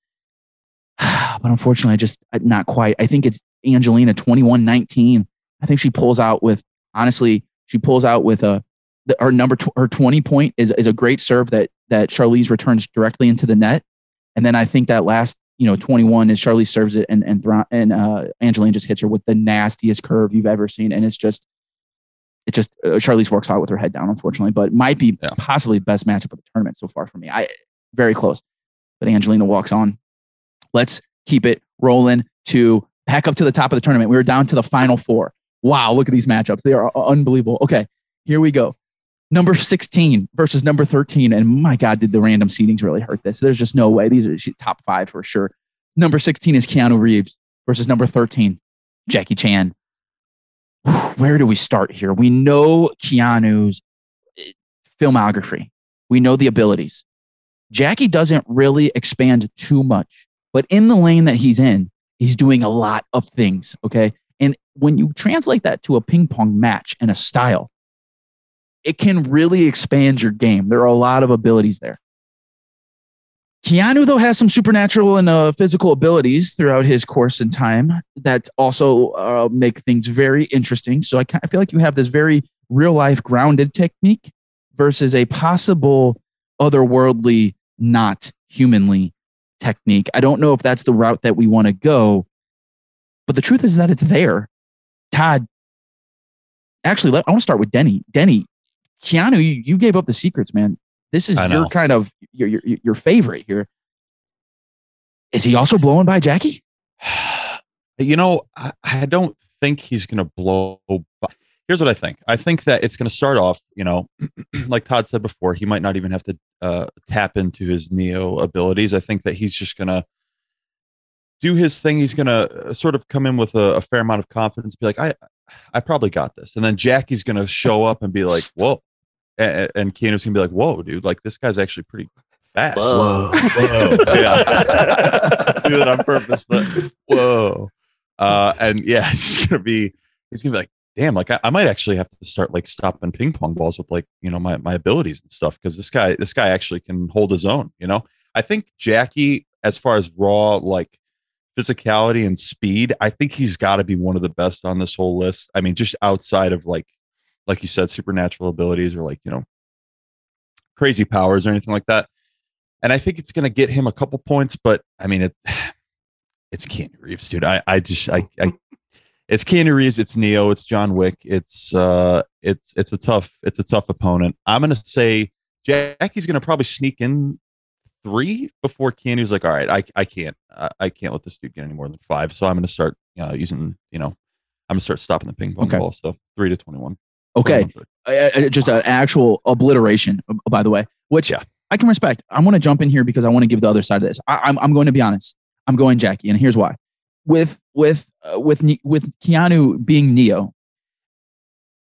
but unfortunately, I just not quite. I think it's Angelina 21 19. I think she pulls out with, honestly, she pulls out with a, her number, tw- her 20 point is, is a great serve that, that Charlize returns directly into the net. And then I think that last, you know, 21 is Charlize serves it and, and, and uh, Angelina just hits her with the nastiest curve you've ever seen. And it's just, it just, uh, Charlize works out with her head down, unfortunately, but might be yeah. possibly best matchup of the tournament so far for me. I, very close, but Angelina walks on. Let's keep it rolling to back up to the top of the tournament. We were down to the final four. Wow, look at these matchups. They are unbelievable. Okay, here we go. Number 16 versus number 13. And my God, did the random seedings really hurt this? There's just no way. These are top five for sure. Number 16 is Keanu Reeves versus number 13, Jackie Chan. Where do we start here? We know Keanu's eh, filmography, we know the abilities. Jackie doesn't really expand too much, but in the lane that he's in, he's doing a lot of things. Okay when you translate that to a ping pong match and a style, it can really expand your game. There are a lot of abilities there. Keanu, though, has some supernatural and uh, physical abilities throughout his course and time that also uh, make things very interesting. So I, I feel like you have this very real life grounded technique versus a possible otherworldly, not humanly technique. I don't know if that's the route that we want to go, but the truth is that it's there. Todd, actually, let, I want to start with Denny. Denny, Keanu, you, you gave up the secrets, man. This is your kind of your, your your favorite here. Is he also blowing by Jackie? You know, I, I don't think he's going to blow. By. Here's what I think. I think that it's going to start off. You know, like Todd said before, he might not even have to uh, tap into his Neo abilities. I think that he's just going to do his thing. He's going to uh, sort of come in with a, a, fair amount of confidence, be like, I, I probably got this. And then Jackie's going to show up and be like, whoa. And, and Keanu's going to be like, whoa, dude, like this guy's actually pretty fast. Whoa. whoa. yeah. do it on purpose, but whoa. Uh, and yeah, it's going to be, he's going to be like, damn, like I, I, might actually have to start like stopping ping pong balls with like, you know, my, my abilities and stuff. Cause this guy, this guy actually can hold his own, you know? I think Jackie, as far as raw, like physicality and speed, I think he's got to be one of the best on this whole list. I mean, just outside of like, like you said, supernatural abilities or like, you know, crazy powers or anything like that. And I think it's going to get him a couple points, but I mean, it, it's Keanu Reeves, dude. I, I just, I, I, it's Keanu Reeves, it's Neo, it's John Wick. It's, uh, it's, it's a tough, it's a tough opponent. I'm going to say Jackie's going to probably sneak in three before Keanu's like, all right, I, I can't, I, I can't let this dude get any more than five. So I'm going to start you know, using, you know, I'm going to start stopping the ping pong okay. ball. So three to 21. Okay. Uh, uh, just an actual obliteration, by the way, which yeah. I can respect. I want to jump in here because I want to give the other side of this. I, am I'm, I'm going to be honest. I'm going Jackie, and here's why. With with uh, with with Keanu being Neo,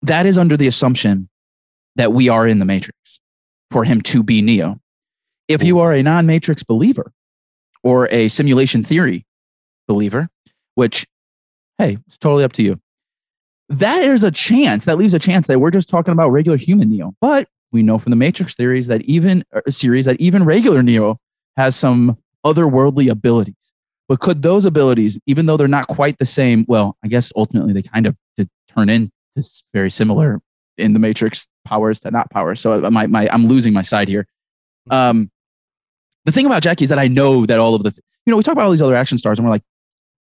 that is under the assumption that we are in the Matrix for him to be Neo. If you are a non matrix believer or a simulation theory believer, which, hey, it's totally up to you, that is a chance, that leaves a chance that we're just talking about regular human Neo. But we know from the Matrix theories that even series that even regular Neo has some otherworldly abilities. But could those abilities, even though they're not quite the same, well, I guess ultimately they kind of turn into very similar in the Matrix powers to not powers. So my, my, I'm losing my side here. Um, the thing about Jackie is that I know that all of the, you know, we talk about all these other action stars and we're like,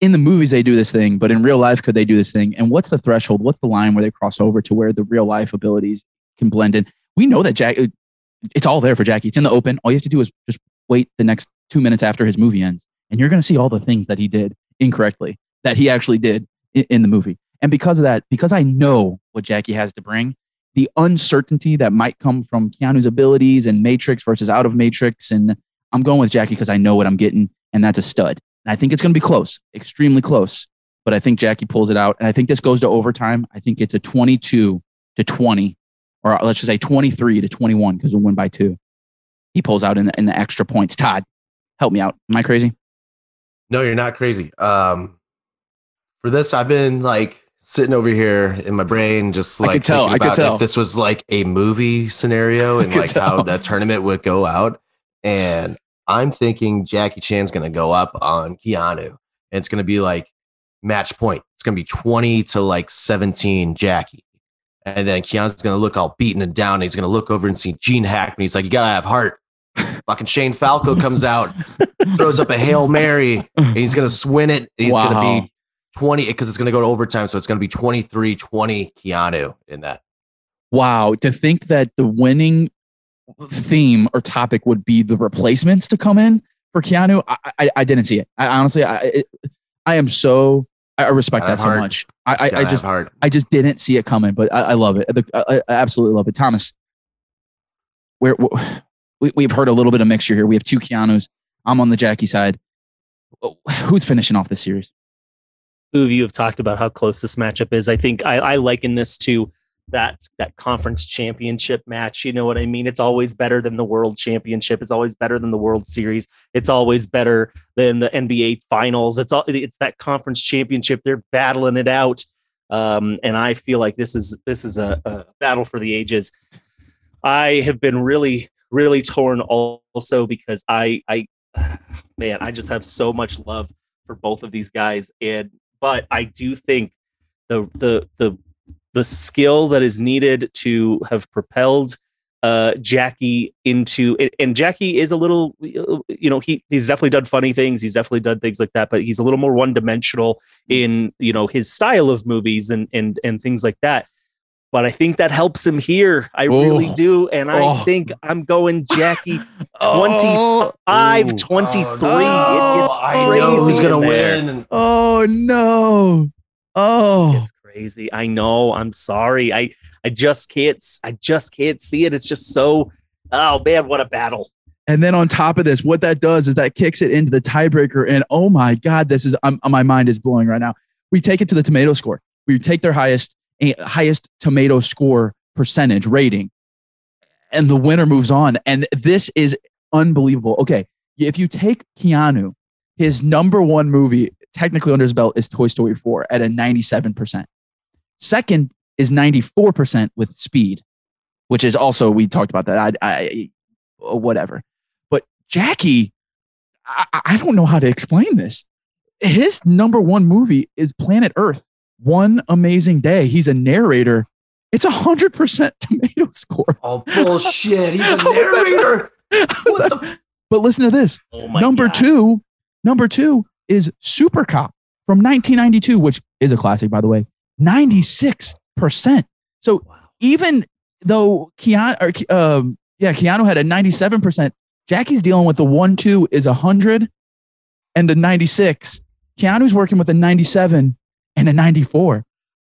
in the movies they do this thing, but in real life, could they do this thing? And what's the threshold? What's the line where they cross over to where the real life abilities can blend in? We know that Jack, it's all there for Jackie. It's in the open. All you have to do is just wait the next two minutes after his movie ends, and you're going to see all the things that he did incorrectly that he actually did in the movie. And because of that, because I know what Jackie has to bring, the uncertainty that might come from Keanu's abilities and Matrix versus out of Matrix, and I'm going with Jackie because I know what I'm getting, and that's a stud. And I think it's going to be close, extremely close. But I think Jackie pulls it out, and I think this goes to overtime. I think it's a 22 to 20, or let's just say 23 to 21 because we'll win by two. He pulls out in the, in the extra points. Todd, help me out. Am I crazy? No, you're not crazy. Um, for this, I've been like sitting over here in my brain, just like I could tell. I could tell. if this was like a movie scenario and like how tell. that tournament would go out. And I'm thinking Jackie Chan's going to go up on Keanu, and it's going to be like match point. It's going to be 20 to like 17 Jackie. And then Keanu's going to look all beaten and down. And he's going to look over and see Gene Hackman. He's like, You got to have heart. Fucking Shane Falco comes out, throws up a Hail Mary, and he's going to win it. He's going to be 20 because it's going to go to overtime. So it's going to be 23 20 Keanu in that. Wow, to think that the winning theme or topic would be the replacements to come in for Keanu, I, I, I didn't see it. I honestly, I, it, I am so I respect Gotta that so have heart. much. I, I, I just, heart. I just didn't see it coming, but I, I love it. The- I, I absolutely love it. Thomas, we're, we, we've heard a little bit of mixture here. We have two Keanu's. I'm on the Jackie side. Who's finishing off this series? Two of you have talked about how close this matchup is. I think I, I liken this to that that conference championship match. You know what I mean? It's always better than the world championship. It's always better than the World Series. It's always better than the NBA Finals. It's all it's that conference championship. They're battling it out, um, and I feel like this is this is a, a battle for the ages. I have been really really torn also because I I man I just have so much love for both of these guys and but I do think the the the the skill that is needed to have propelled uh, Jackie into and- and Jackie is a little you know he he's definitely done funny things he's definitely done things like that but he's a little more one dimensional in you know his style of movies and and and things like that but I think that helps him here I really do and I Oh. think I'm going Jackie Oh, 5 Ooh. 23 Oh, It gets I know who's going to win. oh no. Oh. It's crazy. I know. I'm sorry. I I just can't. I just can't see it. It's just so. Oh man, what a battle! And then on top of this, what that does is that kicks it into the tiebreaker. And oh my God, this is I'm, my mind is blowing right now. We take it to the tomato score. We take their highest highest tomato score percentage rating, and the winner moves on. And this is unbelievable. Okay, if you take Keanu, his number one movie technically under his belt is Toy Story 4 at a 97%. Second is 94% with Speed, which is also we talked about that. I, I uh, whatever. But Jackie, I, I don't know how to explain this. His number one movie is Planet Earth. One amazing day. He's a narrator. It's a hundred percent tomato score. Oh, bullshit. He's a How is that- narrator. What the- but listen to this. Oh my number God. two, number two is Super Cop from 1992, which is a classic, by the way. 96%. So even though Keanu, or, um, yeah, Keanu had a 97%, Jackie's dealing with the one, two is 100 and a 96. Keanu's working with a 97 and a 94.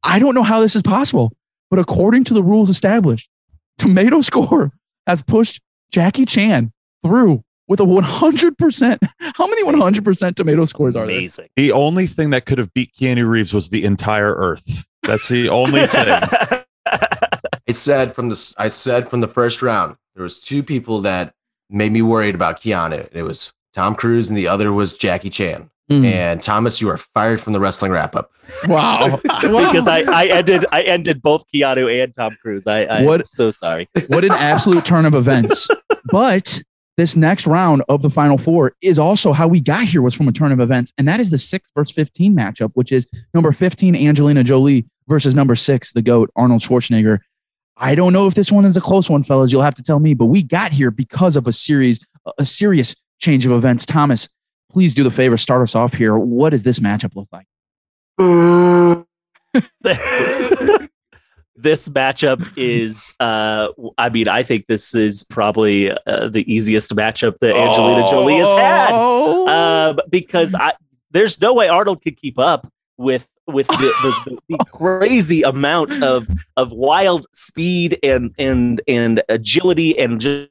I don't know how this is possible, but according to the rules established, Tomato Score has pushed Jackie Chan through with a 100%. How many 100% tomato scores are there? Amazing. The only thing that could have beat Keanu Reeves was the entire Earth. That's the only thing. I said from the I said from the first round, there was two people that made me worried about Keanu. It was Tom Cruise and the other was Jackie Chan. Mm. And Thomas, you are fired from the wrestling wrap up. Wow. because I, I ended I ended both Keanu and Tom Cruise. I, I'm What- so sorry. what an absolute turn of events. But this next round of the final four is also how we got here was from a turn of events. And that is the six versus 15 matchup, which is number 15, Angelina Jolie versus number six, the GOAT, Arnold Schwarzenegger. I don't know if this one is a close one, fellas. You'll have to tell me, but we got here because of a series, a serious change of events. Thomas, please do the favor, start us off here. What does this matchup look like? this matchup is uh i mean i think this is probably uh, the easiest matchup that angelina jolie has had Oh. um, because I there's no way Arnold could keep up with with the, the, the, the crazy amount of of wild speed and and and agility and just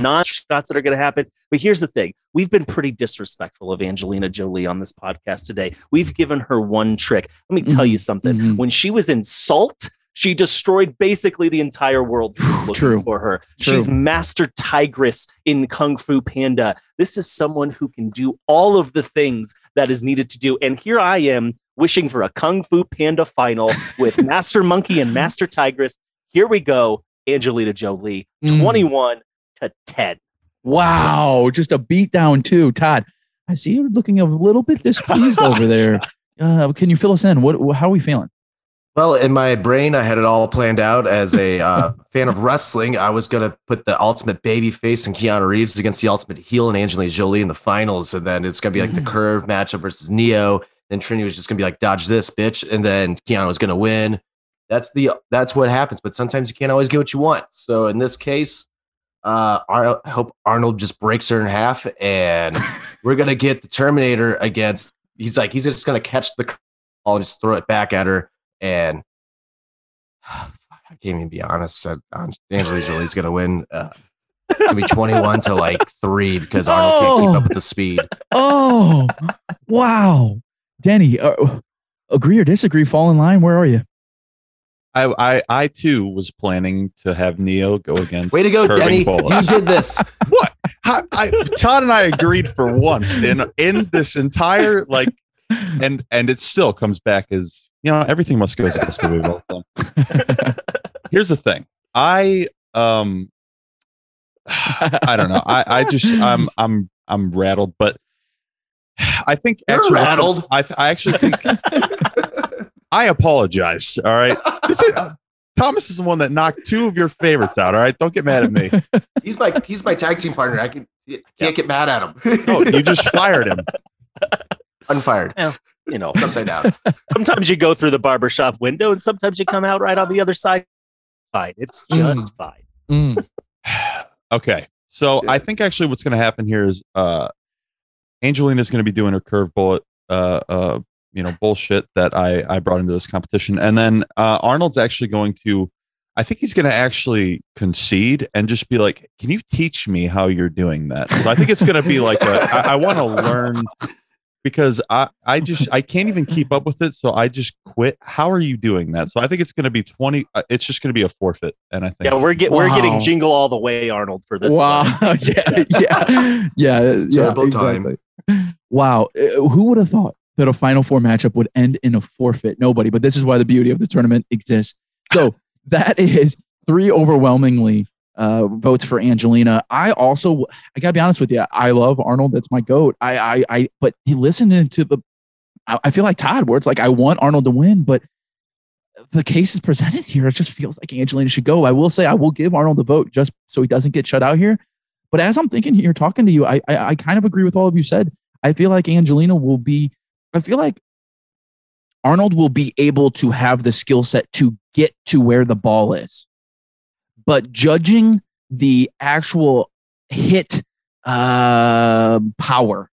non shots that are going to happen. But here's the thing: we've been pretty disrespectful of Angelina Jolie on this podcast today. We've given her one trick. Let me tell you something: Mhm. when she was in Salt. She destroyed basically the entire world True. for her. True. She's Master Tigress in Kung Fu Panda. This is someone who can do all of the things that is needed to do. And here I am wishing for a Kung Fu Panda final with Master Monkey and Master Tigress. Here we go, Angelina Jolie, Mm. 21 to 10. Wow, just a beat down too, Todd. I see you're looking a little bit displeased over there. Uh, can you fill us in? What? How are we feeling? Well, in my brain, I had it all planned out. As a uh, fan of wrestling, I was gonna put the ultimate baby face and Keanu Reeves against the ultimate heel and Angelina Jolie in the finals, and then it's gonna be like the Mm. curve matchup versus Neo. Then Trinity was just gonna be like, "Dodge this, bitch," and then Keanu was gonna win. That's the that's what happens. But sometimes you can't always get what you want. So in this case, uh, I hope Arnold just breaks her in half, and we're gonna get the Terminator against. He's like he's just gonna catch the ball and just throw it back at her, and I can't even be honest. Angelina Jolie's gonna win. Uh, it's gonna be twenty-one to like three because Arnold can't keep up with the speed. Oh, wow, Denny. Uh, agree or disagree? Fall in line. Where are you? I, I I too was planning to have Neo go against. Way to go, Denny! Bullet. You did this. what? How, I, Todd and I agreed for once in in this entire like, and and it still comes back as you know everything must go as this movie all the. Here's the thing, I um, I don't know, I I just I'm I'm I'm rattled, but I think You're actually rattled. I I actually think I apologize. All right, this is, uh, Thomas is the one that knocked two of your favorites out. All right, don't get mad at me. He's my he's my tag team partner. I can I can't get mad at him. No, you just fired him. unfired. You know, It's upside down. sometimes you go through the barbershop window and sometimes you come out right on the other side. Fine. It's just fine. Mm. Okay. So I think actually what's going to happen here is uh Angelina's going to be doing her curve bullet uh uh you know bullshit that I I brought into this competition and then uh Arnold's actually going to I think he's going to actually concede and just be like, "Can you teach me how you're doing that?" So I think it's going to be like a, I, I want to learn because I I just I can't even keep up with it, so I just quit. How are you doing that? So I think it's going to be twenty. Uh, it's just going to be a forfeit. and I think Yeah, we're get, we're getting jingle all the way, Arnold, for this. wow. one. yeah, yeah, yeah, yeah. Terrible time. Exactly. Wow. Uh, Who would have thought that a Final Four matchup would end in a forfeit? Nobody. But this is why the beauty of the tournament exists. So that is three overwhelmingly uh, votes for Angelina. I also, I gotta be honest with you, I love Arnold. That's my goat. I, I, I. But he listened to the. I, I feel like Todd, where it's like I want Arnold to win, but the case is presented here. It just feels like Angelina should go. I will say I will give Arnold the vote just so he doesn't get shut out here. But as I'm thinking here, talking to you, I, I I kind of agree with all of you said. I feel like Angelina will be. I feel like Arnold will be able to have the skill set to get to where the ball is, but judging the actual hit uh, power,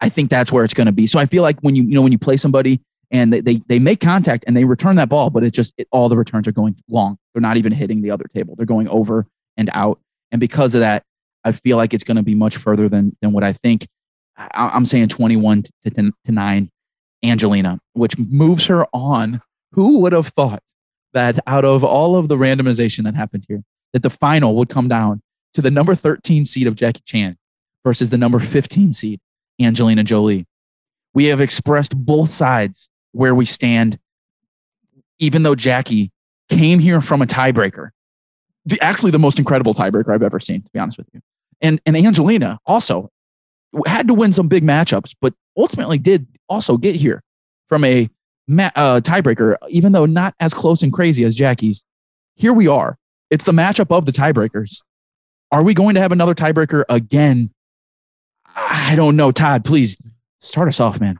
I think that's where it's going to be. So I feel like when you you know when you play somebody and they they, they make contact and they return that ball, but it just it, all the returns are going long. They're not even hitting the other table. They're going over and out, and because of that, I feel like it's going to be much further than than what I think. I, I'm saying 21 to, to, to nine, Angelina, which moves her on. Who would have thought that out of all of the randomization that happened here, that the final would come down to the number 13 seed of Jackie Chan versus the number 15 seed Angelina Jolie? We have expressed both sides where we stand, even though Jackie came here from a tiebreaker. The, actually, the most incredible tiebreaker I've ever seen, to be honest with you. And, and Angelina also had to win some big matchups, but ultimately did also get here from a uh, tiebreaker, even though not as close and crazy as Jackie's. Here we are. It's the matchup of the tiebreakers. Are we going to have another tiebreaker again? I don't know. Todd, please start us off, man.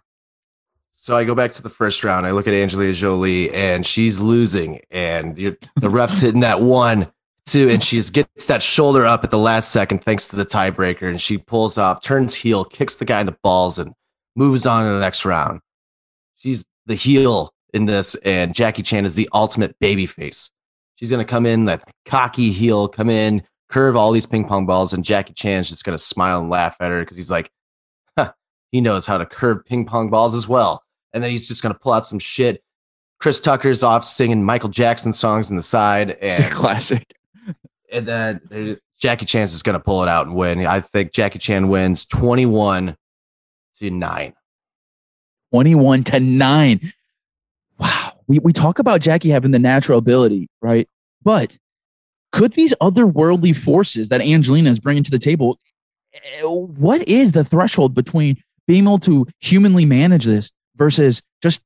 So I go back to the first round. I look at Angelina Jolie, and she's losing, and the ref's hitting that one, two, and she gets that shoulder up at the last second thanks to the tiebreaker, and she pulls off, turns heel, kicks the guy in the balls, and moves on to the next round. She's the heel in this, and Jackie Chan is the ultimate baby face. She's gonna come in that cocky heel, come in, curve all these ping pong balls, and Jackie Chan's just gonna smile and laugh at her because he's like, huh, he knows how to curve ping pong balls as well. And then he's just gonna pull out some shit. Chris Tucker's off singing Michael Jackson songs in the side, It's a and, classic. and then Jackie Chan's is gonna pull it out and win. I think Jackie Chan wins twenty-one to nine. 21 to 9. Wow. We, we talk about Jackie having the natural ability, right? But could these otherworldly forces that Angelina is bringing to the table, eh, what is the threshold between being able to humanly manage this versus just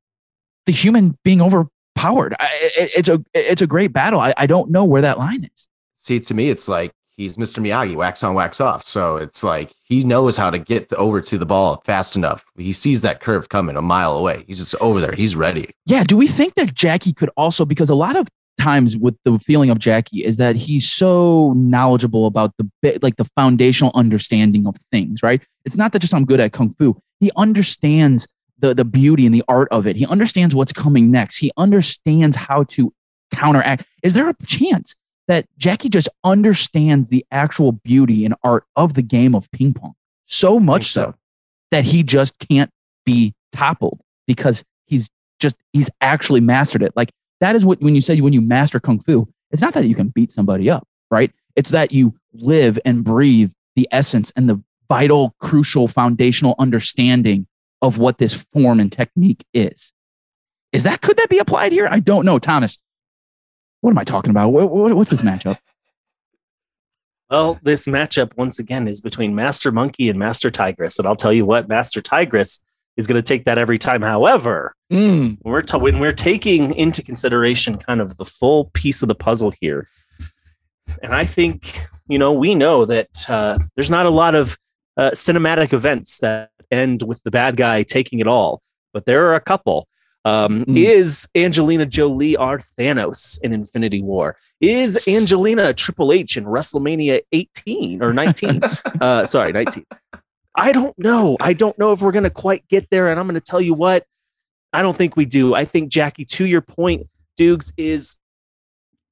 the human being overpowered? I, it, it's a it's a great battle. I, I don't know where that line is. See, to me, it's like he's Mr. Miyagi, wax on, wax off. So it's like he knows how to get over to the ball fast enough. He sees that curve coming a mile away. He's just over there. He's ready. Yeah. Do we think that Jackie could also, because a lot of times with the feeling of Jackie is that he's so knowledgeable about the bit, like the foundational understanding of things, right? It's not that just I'm good at Kung Fu. He understands the, the beauty and the art of it. He understands what's coming next. He understands how to counteract. Is there a chance that Jackie just understands the actual beauty and art of the game of ping pong so much so so. that he just can't be toppled because he's just he's actually mastered it. Like that is what when you say when you master kung fu, it's not that you can beat somebody up, right? It's that you live and breathe the essence and the vital, crucial, foundational understanding of what this form and technique is. Is that could that be applied here? I don't know, Thomas. What am I talking about? What, what- what's this matchup? Well, this matchup once again is between Master Monkey and Master Tigress, and I'll tell you what, Master Tigress is going to take that every time. However, Mm, when we're ta- when we're taking into consideration kind of the full piece of the puzzle here, and I think you know we know that uh, there's not a lot of uh, cinematic events that end with the bad guy taking it all, but there are a couple. Um, Mm. Is Angelina Jolie our Thanos in Infinity War? Is Angelina Triple H in WrestleMania 18 or 19? uh, sorry, 19. I don't know. I don't know if we're going to quite get there. And I'm going to tell you what, I don't think we do. I think Jackie, to your point, Dukes is,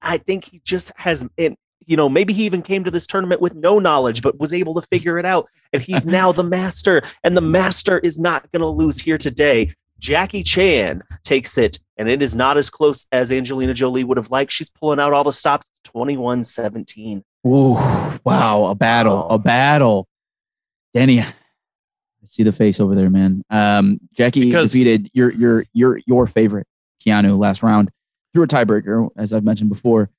I think he just has, and you know, maybe he even came to this tournament with no knowledge, but was able to figure it out. And he's now the master, and the master is not going to lose here today. Jackie Chan takes it, and it is not as close as Angelina Jolie would have liked. She's pulling out all the stops 21 17. Ooh, wow, a battle, a battle. Danny, I see the face over there, man. Um, Jackie Because- defeated your your your your favorite Keanu last round through a tiebreaker, as I've mentioned before.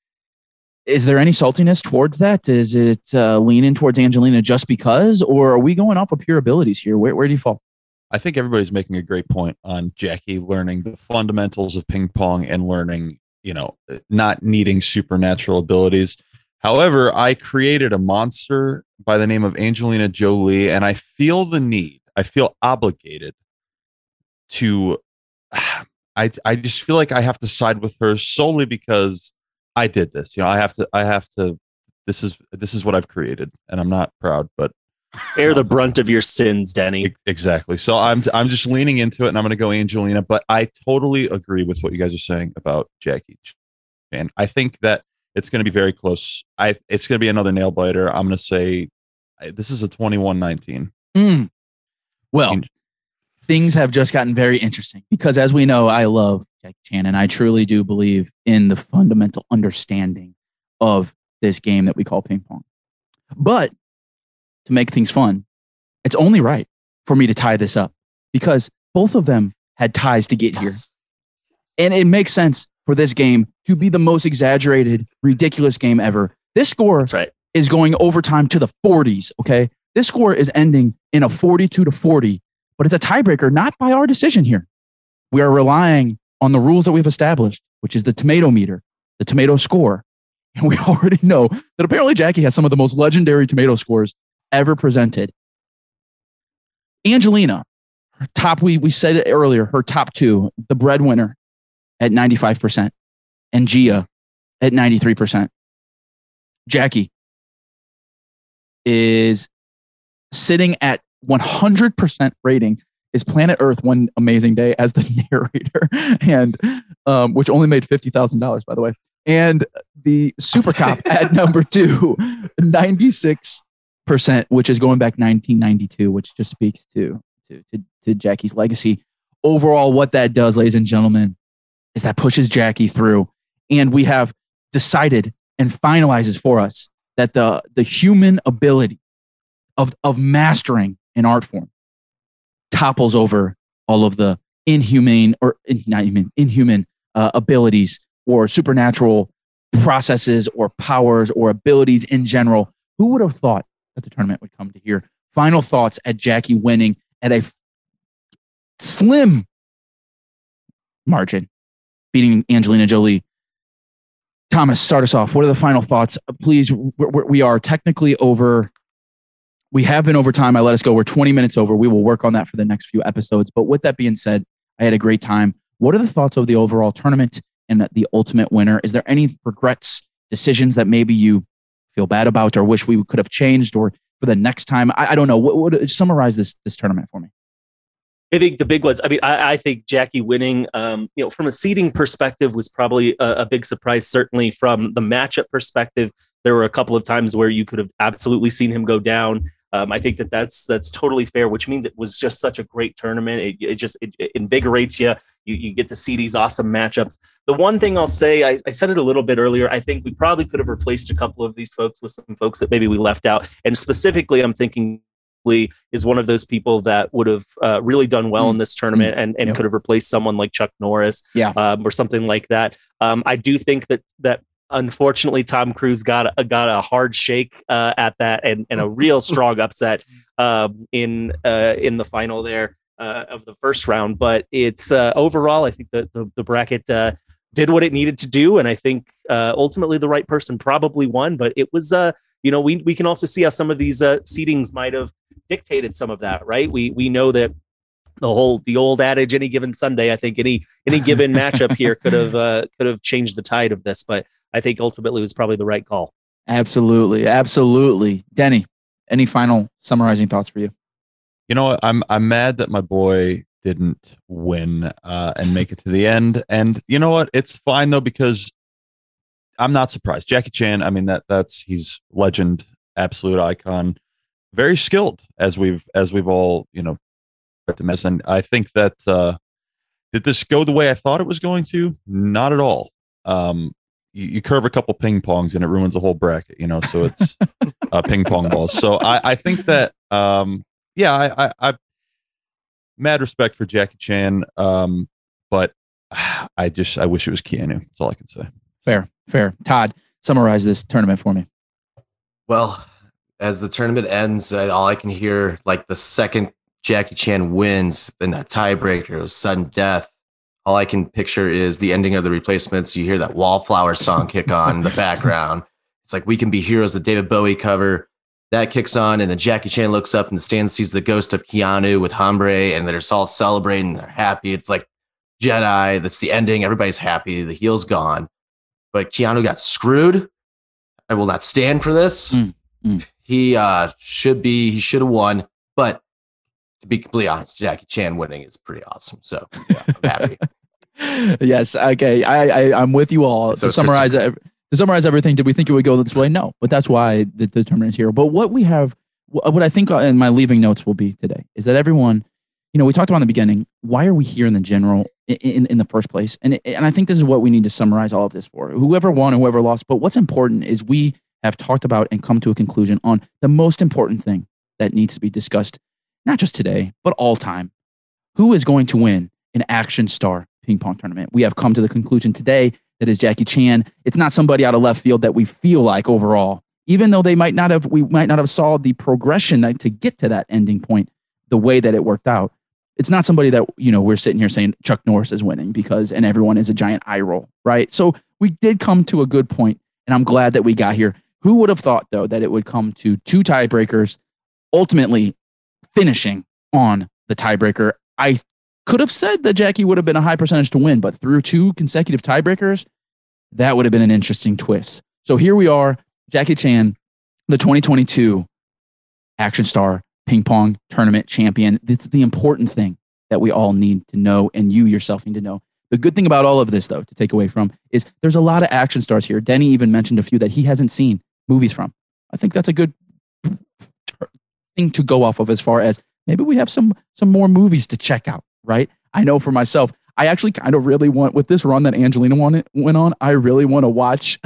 Is there any saltiness towards that? Is it uh, leaning towards Angelina just because, or are we going off of pure abilities here? Where where do you fall? I think everybody's making a great point on Jackie learning the fundamentals of ping pong and learning, you know, not needing supernatural abilities. However, I created a monster by the name of Angelina Jolie, and I feel the need, I feel obligated to, I, I just feel like I have to side with her solely because I did this. You know, I have to, I have to, this is, this is what I've created, and I'm not proud, but Bear the brunt of your sins, Denny. Exactly. So I'm I'm just leaning into it, and I'm going to go Angelina. But I totally agree with what you guys are saying about Jackie, and I think that it's going to be very close. I it's going to be another nail biter. I'm going to say this is a 21-19. Mm. Well, Ang- things have just gotten very interesting because, as we know, I love Jackie Chan, and I truly do believe in the fundamental understanding of this game that we call ping pong. But to make things fun, it's only right for me to tie this up because both of them had ties to get here. And it makes sense for this game to be the most exaggerated, ridiculous game ever. This score right. is going overtime to the 40s. Okay. This score is ending in a 42 to 40, but it's a tiebreaker, not by our decision here. We are relying on the rules that we've established, which is the tomato meter, the tomato score. And we already know that apparently Jackie has some of the most legendary tomato scores ever presented. Angelina, top, we we said it earlier. Her top two, the breadwinner, at ninety five percent, and Gia at ninety three percent. Jackie is sitting at one hundred percent rating. Is Planet Earth one amazing day as the narrator, and um, which only made fifty thousand dollars, by the way. And the Super Cop at number two, 96 percent, which is going back 1992, which just speaks to, to to to Jackie's legacy. Overall, what that does, ladies and gentlemen, is that pushes Jackie through, and we have decided and finalizes for us that the the human ability of of mastering an art form topples over all of the inhumane or not even inhuman uh, abilities or supernatural processes or powers or abilities in general. Who would have thought that the tournament would come to here? Final thoughts at Jackie winning at a slim margin, beating Angelina Jolie. Thomas, start us off. What are the final thoughts? Please, we are technically over. We have been over time. I let us go. We're 20 minutes over. We will work on that for the next few episodes. But with that being said, I had a great time. What are the thoughts of the overall tournament and that the ultimate winner? Is there any regrets, decisions that maybe you feel bad about or wish we could have changed or for the next time? I, I don't know. What would summarize this this tournament for me? I think the big ones. I mean, I, I think Jackie winning, um, you know, from a seeding perspective, was probably a, a, big surprise. Certainly, from the matchup perspective, there were a couple of times where you could have absolutely seen him go down. Um, I think that that's that's totally fair, which means it was just such a great tournament. It, it just it, it invigorates you. you. You get to see these awesome matchups. The one thing I'll say, I, I said it a little bit earlier. I think we probably could have replaced a couple of these folks with some folks that maybe we left out. And specifically, I'm thinking Lee is one of those people that would have uh, really done well mm. in this tournament mm. and, and yep. could have replaced someone like Chuck Norris yeah. Um, or something like that. Um, I do think that that unfortunately Tom Cruise got a, got a hard shake uh, at that and, and a real strong upset um, in uh, in the final there uh, of the first round. But it's uh, overall, I think that the, the bracket uh, did what it needed to do, and I think ultimately the right person probably won. But it was uh, you know we we can also see how some of these uh, seedings might have dictated some of that, right? We we know that the whole the old adage any given Sunday, I think any any given matchup here could have uh, could have changed the tide of this, but I think ultimately was probably the right call. Absolutely, absolutely. Denny, any final summarizing thoughts for you? You know, I'm I'm mad that my boy didn't win uh, and make it to the end. And you know what? It's fine though because I'm not surprised. Jackie Chan. I mean that that's he's legend, absolute icon very skilled as we've as we've all you know to miss. And I think that uh, did this go the way I thought it was going to? Not at all. Um, you, you curve a couple ping pongs and it ruins the whole bracket, you know. So it's uh, ping pong balls. So I, I think that um, yeah, I, I, I mad respect for Jackie Chan, um, but I just I wish it was Keanu. That's all I can say. Fair, fair. Todd, summarize this tournament for me. Well, as the tournament ends, all I can hear like the second Jackie Chan wins, then that tiebreaker, was sudden death. All I can picture is the ending of the replacements. You hear that Wallflower song kick on in the background. It's like We Can Be Heroes, the David Bowie cover. That kicks on, and then Jackie Chan looks up and the stand sees the ghost of Keanu with Hombre, and they're all celebrating. They're happy. It's like Jedi. That's the ending. Everybody's happy. The heel's gone. But Keanu got screwed. I will not stand for this. Mm, mm. He uh, should be. He should have won. But to be completely honest, Jackie Chan winning is pretty awesome. So yeah, I'm happy. yes. Okay. I, I am with you all. So to summarize to summarize everything, did we think it would go this way? No, but that's why the, tournament is here. But what we have, what I think uh, in my leaving notes will be today is that everyone, you know, we talked about in the beginning. Why are we here in the general in, in, in the first place? And and I think this is what we need to summarize all of this for. Whoever won, and whoever lost. But what's important is we have talked about and come to a conclusion on the most important thing that needs to be discussed, not just today, but all time. Who is going to win an action star ping pong tournament? We have come to the conclusion today that is Jackie Chan. It's not somebody out of left field that we feel like overall, even though they might not have, we might not have saw the progression that, to get to that ending point the way that it worked out. It's not somebody that, you know, we're sitting here saying Chuck Norris is winning because, and everyone is a giant eye roll, right? So we did come to a good point, and I'm glad that we got here. Who would have thought, though, that it would come to two tiebreakers, ultimately finishing on the tiebreaker? I could have said that Jackie would have been a high percentage to win, but through two consecutive tiebreakers, that would have been an interesting twist. So here we are, Jackie Chan, the 2022 action star ping pong tournament champion. It's the important thing that we all need to know, and you yourself need to know. The good thing about all of this, though, to take away from, is there's a lot of action stars here. Denny even mentioned a few that he hasn't seen movies from. I think that's a good thing to go off of as far as maybe we have some some more movies to check out, right? I know for myself, I actually kind of really want with this run that Angelina went, went on, I really want to watch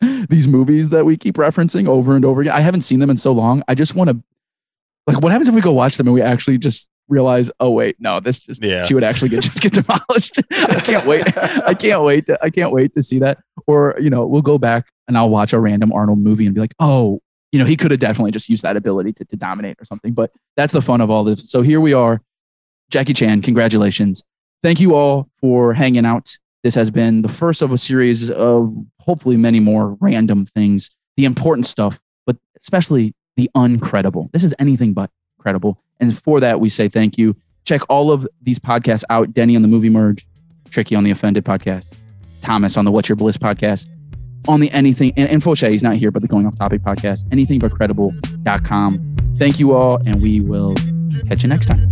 these movies that we keep referencing over and over again. I haven't seen them in so long. I just want to like what happens if we go watch them and we actually just realize, oh wait, no, this just Yeah. she would actually get just get demolished. I can't wait. I can't wait. To, I can't wait to see that. Or you know, we'll go back and I'll watch a random Arnold movie and be like, oh, you know, he could have definitely just used that ability to, to dominate or something. But that's the fun of all this. So here we are, Jackie Chan. Congratulations. Thank you all for hanging out. This has been the first of a series of hopefully many more random things, the important stuff, but especially the uncredible. This is anything but credible. And for that, we say thank you. Check all of these podcasts out Denny on the Movie Merge, Tricky on the Offended podcast, Thomas on the What's Your Bliss podcast, on the Anything, and, and he's not here, but the Going Off Topic podcast, anythingbutcredible.com. Thank you all, and we will catch you next time.